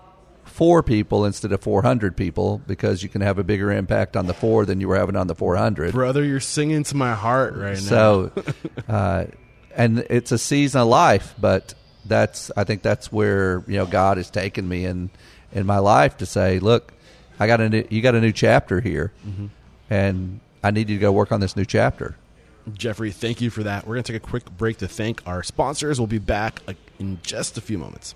four people instead of 400 people because you can have a bigger impact on the four than you were having on the 400. Brother, you're singing to my heart right now. So, uh, and it's a season of life, but that's I think that's where you know God has taken me in in my life to say, look, I got a new, you got a new chapter here, mm-hmm. and I need you to go work on this new chapter. Jeffrey, thank you for that. We're going to take a quick break to thank our sponsors. We'll be back in just a few moments.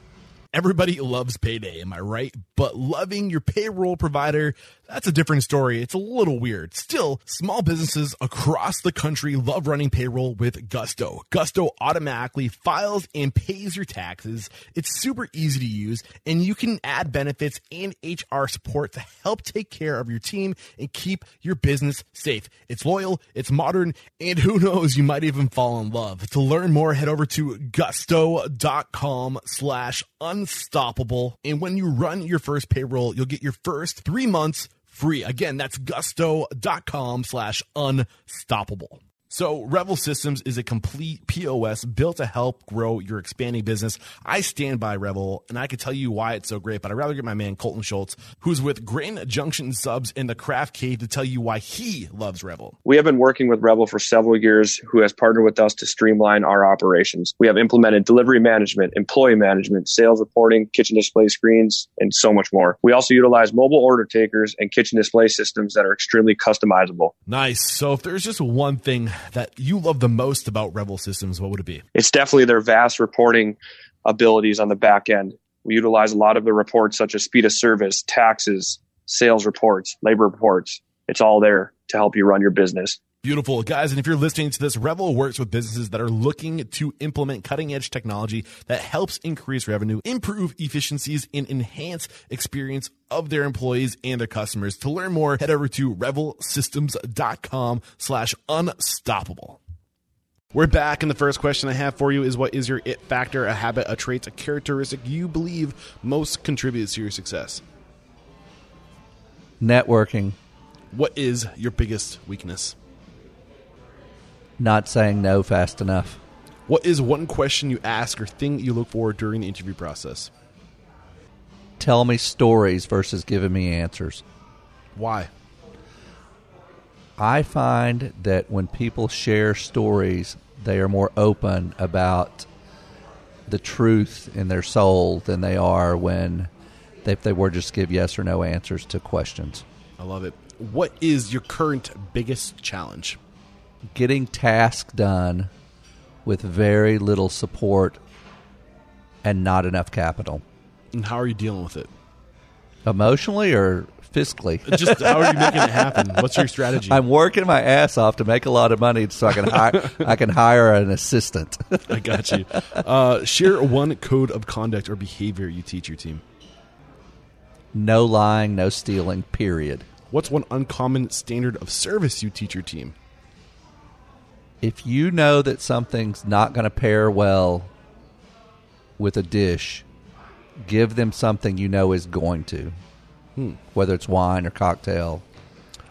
Everybody loves payday, am I right? But loving your payroll provider, that's a different story. It's a little weird. Still, small businesses across the country love running payroll with Gusto. Gusto automatically files and pays your taxes. It's super easy to use, and you can add benefits and HR support to help take care of your team and keep your business safe. It's loyal, it's modern, and who knows, you might even fall in love. To learn more, head over to gusto.com slash unstoppable. And when you run your first payroll, you'll get your first three months free. Again, that's gusto.com slash unstoppable. So, Revel Systems is a complete POS built to help grow your expanding business. I stand by Revel, and I can tell you why it's so great, but I'd rather get my man Colton Schultz, who's with Grand Junction Subs in the Craft Cave, to tell you why he loves Revel. We have been working with Revel for several years, who has partnered with us to streamline our operations. We have implemented delivery management, employee management, sales reporting, kitchen display screens, and so much more. We also utilize mobile order takers and kitchen display systems that are extremely customizable. Nice. So, if there's just one thing that you love the most about Revel Systems, what would it be? It's definitely their vast reporting abilities on the back end. We utilize a lot of the reports such as speed of service, taxes, sales reports, labor reports. It's all there to help you run your business. Beautiful, guys. And if you're listening to this, Revel works with businesses that are looking to implement cutting edge technology that helps increase revenue, improve efficiencies, and enhance experience of their employees and their customers. To learn more, head over to revelsystems.com slash unstoppable. We're back, and the first question I have for you is what is your it factor, a habit, a trait, a characteristic you believe most contributes to your success? Networking. What is your biggest weakness? Not saying no fast enough. What is one question you ask or thing you look for during the interview process? Tell me stories versus giving me answers. Why? I find that when people share stories, they are more open about the truth in their soul than they are when they, if they were just give yes or no answers to questions. I love it. What is your current biggest challenge? Getting tasks done with very little support and not enough capital. And how are you dealing with it? Emotionally or fiscally. Just how are you making it happen? What's your strategy? I'm working my ass off to make a lot of money so I can hire I can hire an assistant. I got you. Uh, share one code of conduct or behavior you teach your team. no lying, no stealing, period. What's one uncommon standard of service you teach your team? If you know that something's not going to pair well with a dish, give them something you know is going to. Hmm. Whether it's wine or cocktail.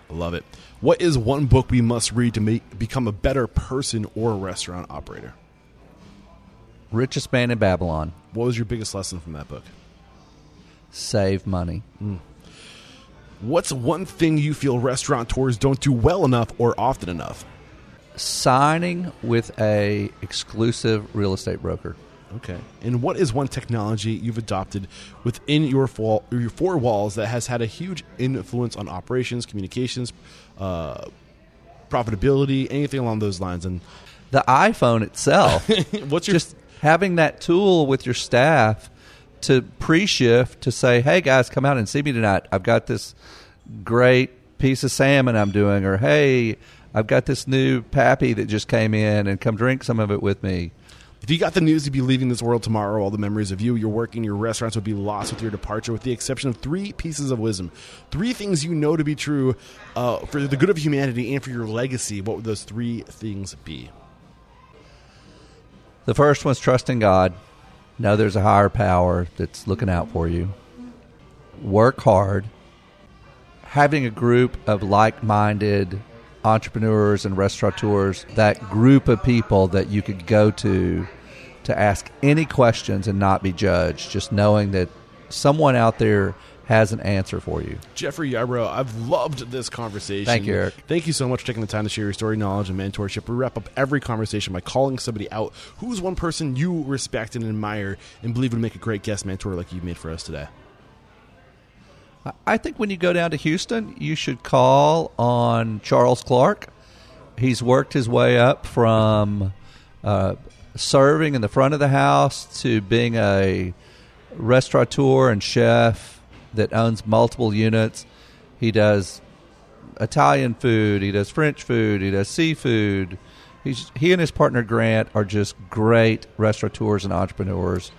I love it. What is one book we must read to make become a better person or restaurant operator? Richest man in Babylon. What was your biggest lesson from that book? Save money. Hmm. What's one thing you feel restaurateurs don't do well enough or often enough? Signing with a exclusive real estate broker. Okay. And what is one technology you've adopted within your, fall, your four walls that has had a huge influence on operations, communications, uh, profitability, anything along those lines? And The iPhone itself. what's your just having that tool with your staff to pre-shift to say, "Hey guys, come out and see me tonight. I've got this great piece of salmon I'm doing," or "Hey, I've got this new pappy that just came in, and come drink some of it with me." If you got the news, you'd be leaving this world tomorrow. All the memories of you, your work, and your restaurants would be lost with your departure, with the exception of three pieces of wisdom. Three things you know to be true uh, for the good of humanity and for your legacy. What would those three things be? The first one's trusting God. Know there's a higher power that's looking out for you. Work hard. Having a group of like minded entrepreneurs and restaurateurs, that group of people that you could go to to ask any questions and not be judged, just knowing that someone out there has an answer for you. Jeffrey Yarbrough, I've loved this conversation. Thank you, Eric. Thank you so much for taking the time to share your story, knowledge, and mentorship. We wrap up every conversation by calling somebody out. Who's one person you respect and admire and believe would make a great guest mentor like you made for us today? I think when you go down to Houston, you should call on Charles Clark. He's worked his way up from uh, serving in the front of the house to being a restaurateur and chef that owns multiple units. He does Italian food, he does French food, he does seafood. He's, he and his partner Grant are just great restaurateurs and entrepreneurs.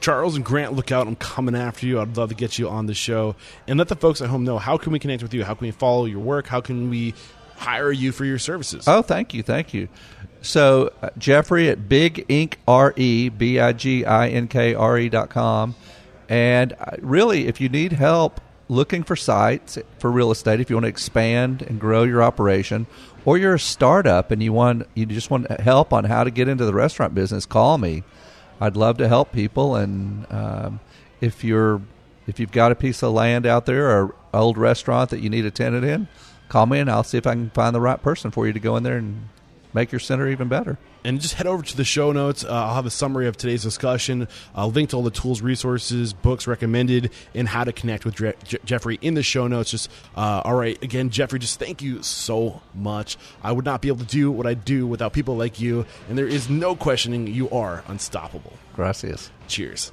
Charles and Grant, look out. I'm coming after you. I'd love to get you on the show. And let the folks at home know how can we connect with you? How can we follow your work? How can we hire you for your services? Oh, thank you, thank you. So uh, Jeffrey at Big Inc. R E B I G I N K R E dot com, and uh, really, if you need help looking for sites for real estate, if you want to expand and grow your operation, or you're a startup and you want you just want help on how to get into the restaurant business, call me. I'd love to help people, and um, if you're if you've got a piece of land out there or old restaurant that you need a tenant in, call me and I'll see if I can find the right person for you to go in there and make your center even better. And just head over to the show notes. Uh, I'll have a summary of today's discussion. I'll link to all the tools, resources, books recommended, and how to connect with Je- Jeffrey in the show notes. Just uh, all right. Again, Jeffrey, just thank you so much. I would not be able to do what I do without people like you, and there is no questioning you are unstoppable. Gracias. Cheers.